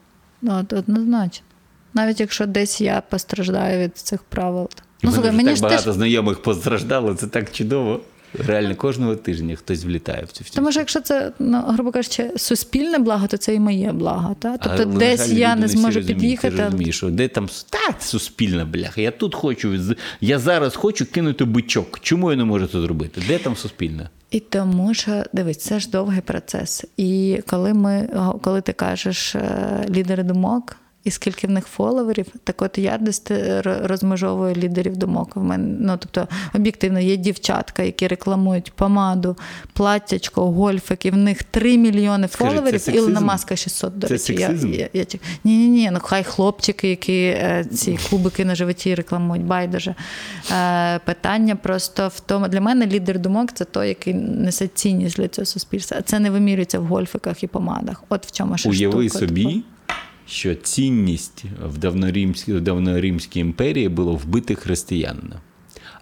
Ну, от, однозначно. Навіть якщо десь я постраждаю від цих правил. Ну, слухай, мені так ж багато теж. знайомих постраждало, це так чудово. Реально, кожного тижня хтось влітає в цю всю. Тому що якщо це, ну, грубо кажучи, суспільне благо, то це і моє благо. Та? Тобто Але, десь жаль, я не зможу під'їхати. Ти розумієш, що де там та, суспільна бляха. Я тут хочу, я зараз хочу кинути бичок. Чому я не можу це зробити? Де там суспільне? І тому що дивись, це ж довгий процес. І коли ми, коли ти кажеш е, лідери думок, і скільки в них фоловерів, так от я десь розмежовую лідерів думок. В мене, ну тобто, об'єктивно, є дівчатка, які рекламують помаду, платтячко, гольфик, і в них 3 мільйони Скажи, фоловерів, сексизм? Ілона Маска 600, до речі. сексизм? Я, я, я, ні, ні, ні, ну хай хлопчики, які е, ці кубики на животі рекламують, байдуже. Е, питання просто в тому, для мене лідер думок це той, який несе цінність для цього суспільства. А це не вимірюється в гольфиках і помадах. От в чому ще Уяви штука. собі, Типу, що цінність в давноримській, в давноримській імперії було вбити християнина,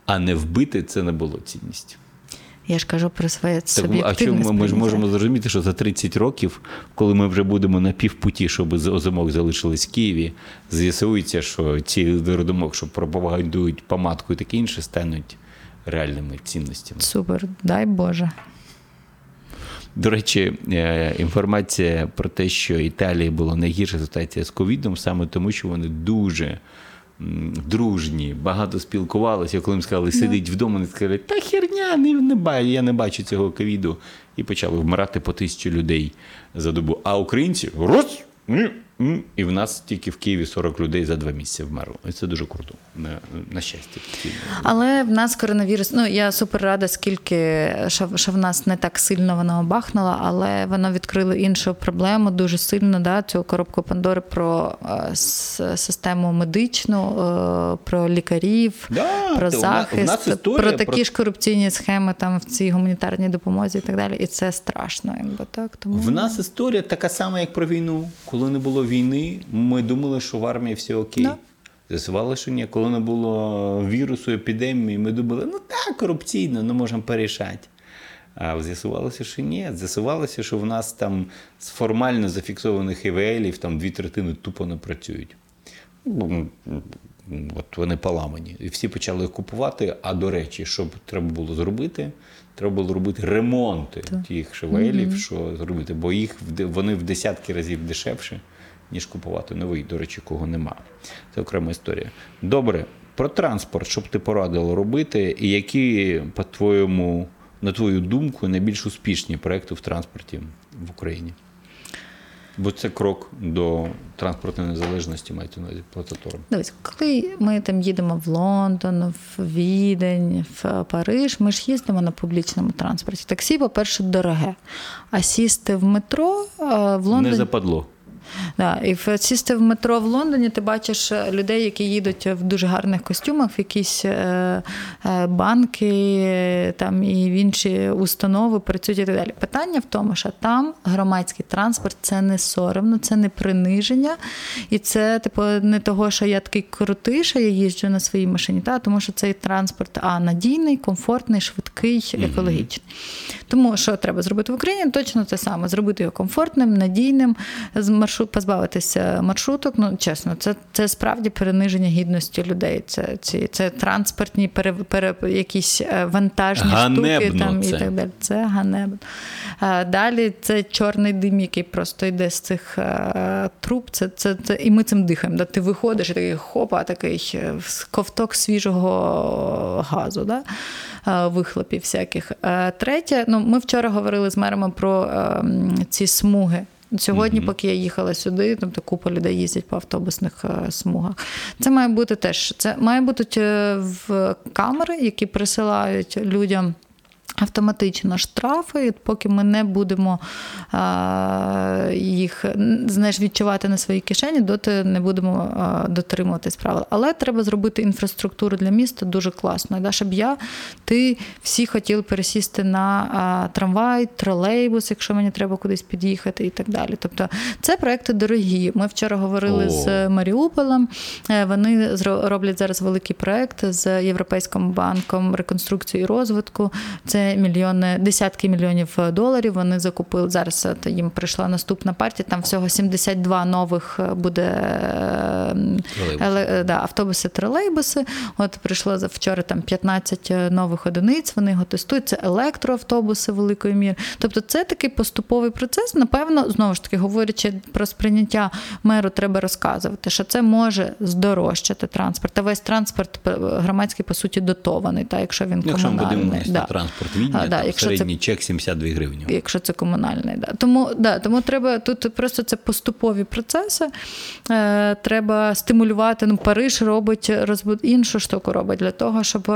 а не вбити це не було цінністю. Я ж кажу про своє Так, а чому ми ж можемо зрозуміти, що за 30 років, коли ми вже будемо на півпуті, щоб озимок залишились в Києві, з'ясується, що ці думок, що пропагандують помадку і таке інше, стануть реальними цінностями. Супер, дай Боже. До речі, е, інформація про те, що Італії була найгірша ситуація з ковідом, саме тому, що вони дуже дружні, багато спілкувалися. Коли їм сказали, сидіть вдома, вони сказали, та херня, не, не я не бачу цього ковіду. І почали вмирати по тисячі людей за добу. А українці роз. І в нас тільки в Києві 40 людей за два місяці вмерло. І це дуже круто. На, на щастя. Але в нас коронавірус. Ну я супер рада, скільки що, що в нас не так сильно воно бахнуло, але воно відкрило іншу проблему дуже сильно. Да, цю коробку Пандори про е, систему медичну, е, про лікарів, Да, про та у нас- у захист, нас історія про такі про- ж корупційні схеми там в цій гуманітарній допомозі і так далі. І це страшно, якби так. Тому В нас історія така сама, як про війну. Коли не було війни, ми думали, що в армії все окей. Да. З'ясували, що ні. Коли не було вірусу, епідемії, ми думали, ну так, корупційно, ну можемо порішати. А з'ясувалося, що ні. З'ясувалося, що в нас там з формально зафіксованих ІВЛів там дві третини тупо не працюють. Ну, От вони поламані. І всі почали їх купувати. А до речі, що треба було зробити? Треба було робити ремонти тих шевелів, що зробити, бо їх вони в десятки разів дешевше, ніж купувати новий, до речі, кого нема. Це окрема історія. Добре, про транспорт, що б ти порадила робити, і які, по-твоєму, на твою думку, найбільш успішні проекти в транспорті в Україні? Бо це крок до транспортної незалежності, маєте на плататором. Дивись, коли ми там їдемо в Лондон, в Відень, в Париж, ми ж їздимо на публічному транспорті. Таксі, по-перше, дороге. А сісти в метро е, в Лондоні. Не западло. Да, і в сісти в метро в Лондоні, ти бачиш е, людей, які їдуть в дуже гарних костюмах, в якісь е, е, банки там і в інші установи працюють і так далі. Питання в тому, що там громадський транспорт це не соромно, це не приниження, і це типу не того, що я такий крутий, що я їжджу на своїй машині, та тому що цей транспорт а надійний, комфортний, швидкий, екологічний. Тому що треба зробити в Україні, точно те саме: зробити його комфортним, надійним, з маршрут, позбавитися маршруток. Ну чесно, це, це справді перениження гідності людей. Це ці це транспортні пере, пере, якісь е, вантажні Ганебно штуки там це. і так далі. Це ганебно. А Далі це чорний дим, який просто йде з цих е, труб. Це, це, це, і ми цим дихаємо. Да? Ти виходиш і такий хопа, такий е, ковток свіжого газу, да? вихлопів всяких. Третє, ну ми вчора говорили з мерами про е, ці смуги. Сьогодні, поки я їхала сюди, тобто купа людей їздять по автобусних е, смугах. Це має бути теж. Це має бути е, в камери, які присилають людям. Автоматично штрафи, поки ми не будемо а, їх знаєш, відчувати на своїй кишені, доти не будемо а, дотримуватись правил. Але треба зробити інфраструктуру для міста дуже класно. Да, щоб я, ти всі хотіли пересісти на а, трамвай, тролейбус, якщо мені треба кудись під'їхати, і так далі. Тобто це проекти дорогі. Ми вчора говорили О. з Маріуполем. Е, Вони роблять зараз великий проект з Європейським банком реконструкції і розвитку. Це мільйони, десятки мільйонів доларів. Вони закупили зараз. от Їм прийшла наступна партія. Там всього 72 нових е, буде е, Тролейбуси. е, да, автобуси, тролейбуси. От прийшло за вчора там 15 нових одиниць. Вони його тестують. Це електроавтобуси великої міри. Тобто, це такий поступовий процес. Напевно, знову ж таки, говорячи про сприйняття меру, треба розказувати, що це може здорожчати транспорт. А весь транспорт е, громадський по суті дотований, та якщо він Якщо ми комунальний. подивимося Да. транспорт Відня, А, да, там якщо це чек 72 гривні. якщо це комунальний. Да. Тому, да, тому треба тут просто це поступові процеси. Е, треба стимулювати. Ну, Париж робить розбуд... іншу штуку робить для того, щоб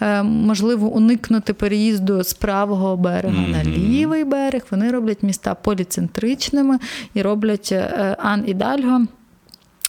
е, можливо уникнути переїзду з правого берега на лівий берег. Вони роблять міста поліцентричними і роблять е, Ан Ідальго.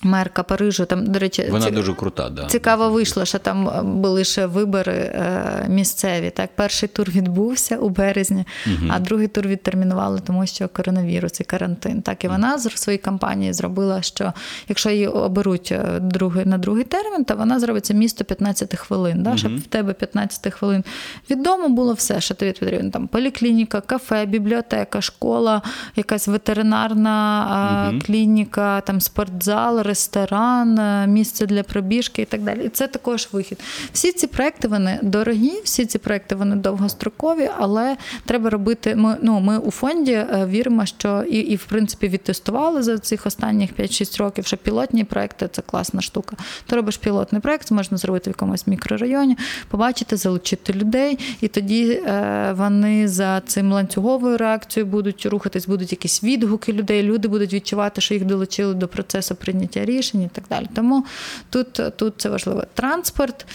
Мерка Парижу, там, до речі, Вона ці- дуже крута, да. Цікаво вийшло, що там е, були ще вибори е, місцеві. Так, перший тур відбувся у березні, а другий тур відтермінували, тому що коронавірус і карантин. Так і вона з своїй кампанії зробила, що якщо її оберуть е, другий на другий термін, то вона зробить це місто 15 хвилин. Да, щоб в тебе 15 хвилин від дому було все, що тобі потрібно. Там поліклініка, кафе, бібліотека, школа, якась ветеринарна а, клініка, там спортзал, ресторан, е, місце для пробіжки і так далі. І це також вихід. Всі ці проекти вони дорогі, всі ці проекти вони довгострокові, але треба робити. Ми ну ми у фонді е, віримо, що і, і в принципі відтестували за цих останніх 5-6 років, що пілотні проекти це класна штука. Ти робиш пілотний проект, можна зробити в якомусь мікрорайоні, побачити, залучити людей, і тоді е, вони за цим ланцюговою реакцією будуть рухатись, будуть якісь відгуки людей. Люди будуть відчувати, що їх долучили до процесу прийняття рішень і так далі. Тому тут, тут це важливо. Транспорт.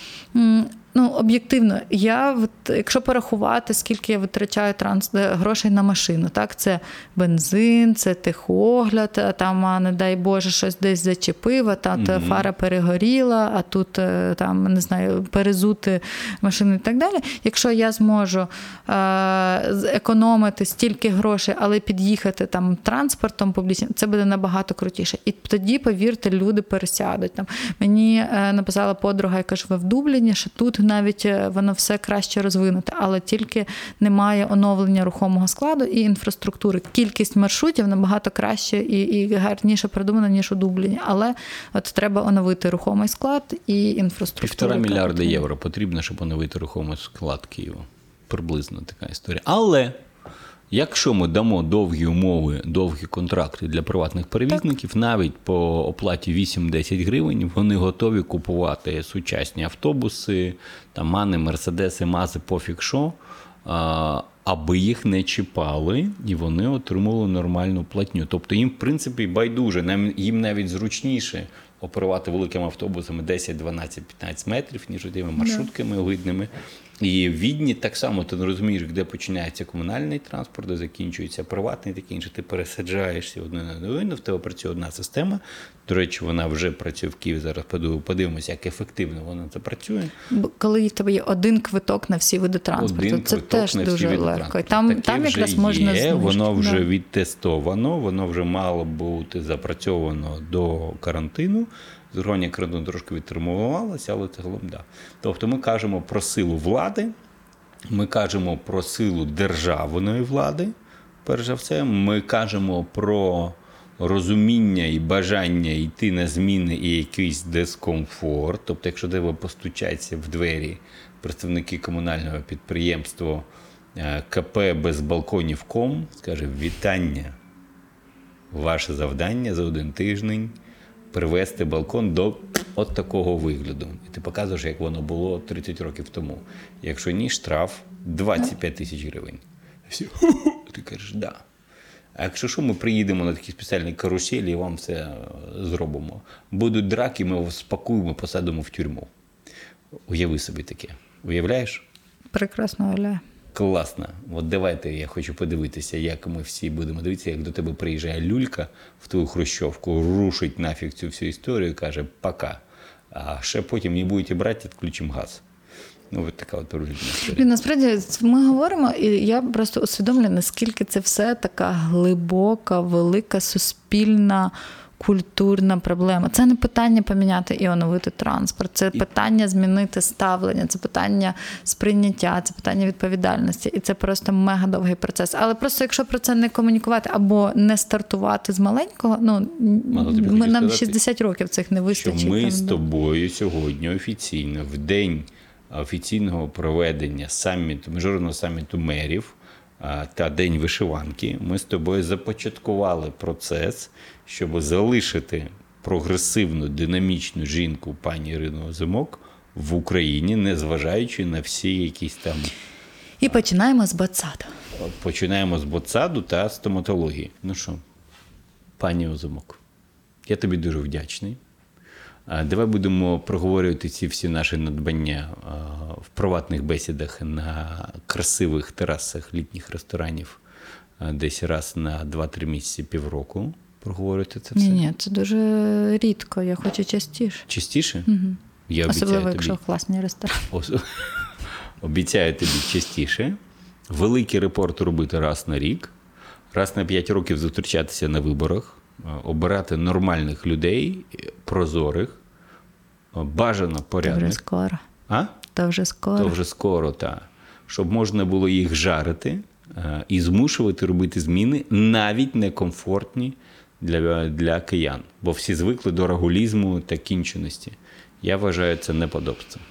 Ну, об'єктивно, я от, якщо порахувати, скільки я витрачаю транс е, грошей на машину, так це бензин, це техогляд, а там, а, не дай Боже, щось десь зачепив, а та mm фара перегоріла, а тут е, там не знаю, перезути машину і так далі. Якщо я зможу е, економити стільки грошей, але під'їхати там транспортом публічним, це буде набагато крутіше. І тоді, повірте, люди пересядуть. Там мені е, написала подруга, яка живе в Дубліні, що тут навіть е, воно все краще розвинуте, але тільки немає оновлення рухомого складу і інфраструктури. Кількість маршрутів набагато краще і, і гарніше придумана, ніж у Дубліні. Але от треба оновити рухомий склад і інфраструктуру. Півтора мільярда євро потрібно, щоб оновити рухомий склад Києва. Приблизно така історія. Але якщо ми дамо довгі умови, довгі контракти для приватних перевізників, навіть по оплаті 8-10 гривень, вони готові купувати сучасні автобуси, там мани, мерседеси, мази, пофіг що. Аби їх не чіпали, і вони отримали нормальну платню. Тобто їм, в принципі, байдуже, їм навіть зручніше оперувати великими автобусами 10, 12, 15 метрів, ніж тими маршрутками огидними. І в Відні так само ти не розумієш, де починається комунальний транспорт, де закінчується приватний, таке інше. Ти пересаджаєшся одне на другу, в тебе працює одна система. До речі, вона вже працює в Києві. Зараз подив- подивимося, як ефективно вона це працює. Коли в тебе є один квиток на всі види транспорту, Один це теж дуже легко. Там, Таке там якраз можна знижити. воно вже Да. відтестовано, воно вже мало бути запрацьовано до карантину. Згорання карантину трошки відтермувалося, але загалом да. Тобто ми кажемо про силу влади, ми кажемо про силу державної влади, перш за все. Ми кажемо про розуміння і бажання йти на зміни і якийсь дискомфорт. Тобто, якщо тебе постучаться в двері представники комунального підприємства е, КП без балконів ком, скаже вітання. Ваше завдання за один тиждень привести балкон до от такого вигляду. І ти показуєш, як воно було 30 років тому. Якщо ні, штраф 25 тисяч гривень. Всі, ти кажеш, да. А якщо що, ми приїдемо на такі спеціальні каруселі і вам все зробимо. Будуть драки, ми вас спакуємо, посадимо в тюрму. Уяви собі таке. Уявляєш? Прекрасно уявляю. Класно. От давайте я хочу подивитися, як ми всі будемо дивитися, як до тебе приїжджає люлька в твою хрущовку, рушить нафіг цю всю історію і каже пока. А ще потім не будете брати, відключимо газ. Ну, от така от історія. Насправді ми говоримо, і я просто усвідомлюю, наскільки це все така глибока, велика суспільна. Культурна проблема. Це не питання поміняти і оновити транспорт, це питання змінити ставлення, це питання сприйняття, це питання відповідальності. І це просто мега довгий процес. Але просто якщо про це не комунікувати або не стартувати з маленького, ну ми, нам сказати, 60 років цих не Що ми там, з да. тобою сьогодні офіційно, в день офіційного проведення саміту, міжнародного саміту мерів та День вишиванки, ми з тобою започаткували процес, щоб залишити прогресивну, динамічну жінку пані Ірину Озимок в Україні, незважаючи на всі якісь там. І починаємо з Бацада. Починаємо з боцаду та стоматології. Ну що, пані Озимок, я тобі дуже вдячний. Давай будемо проговорювати ці всі наші надбання в приватних бесідах на красивих терасах літніх ресторанів десь раз на 2-3 місяці півроку. Проговорювати це все. Ні, ні, це дуже рідко. Я хочу частіше. Частіше? Я Особливо, обіцяю якщо тобі. класні ресторани. [LAUGHS] Ос- Обіцяю тобі частіше. Великий репорт робити раз на рік, раз на 5 років зустрічатися на виборах, обирати нормальних людей, е, прозорих, е, бажано То вже скоро. А? То вже скоро. То вже скоро, так. Щоб можна було їх жарити е, і змушувати робити зміни, навіть некомфортні для, для киян. Бо всі звикли до регулізму та кінченості. Я вважаю це неподобством.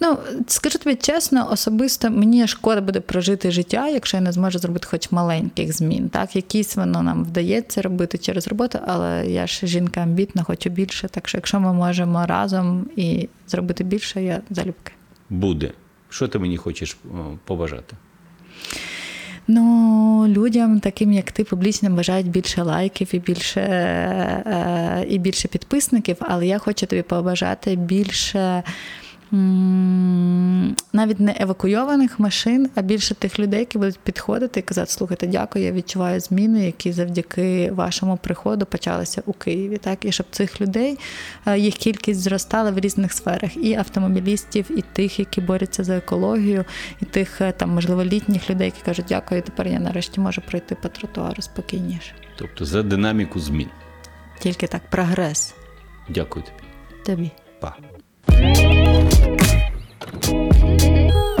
Ну, скажу тобі чесно, особисто мені шкода буде прожити життя, якщо я не зможу зробити хоч маленьких змін. Так, якісь воно нам вдається робити через роботу, але я ж жінка амбітна, хочу більше. Так що, якщо ми можемо разом і зробити більше, я залюбки. Буде. Що ти мені хочеш побажати? Ну, людям, таким як ти, публічно бажають більше лайків і більше, е, і більше підписників, але я хочу тобі побажати більше. Навіть не евакуйованих машин, а більше тих людей, які будуть підходити і казати: слухайте, дякую, я відчуваю зміни, які завдяки вашому приходу почалися у Києві. Так, і щоб цих людей е, їх кількість зростала в різних сферах, і автомобілістів, і тих, які борються за екологію, і тих е, там, можливо, літніх людей, які кажуть, дякую, тепер я нарешті можу пройти по тротуару спокійніше. Тобто за динаміку змін. Тільки так, прогрес Дякую тобі. тобі. Па. Oh.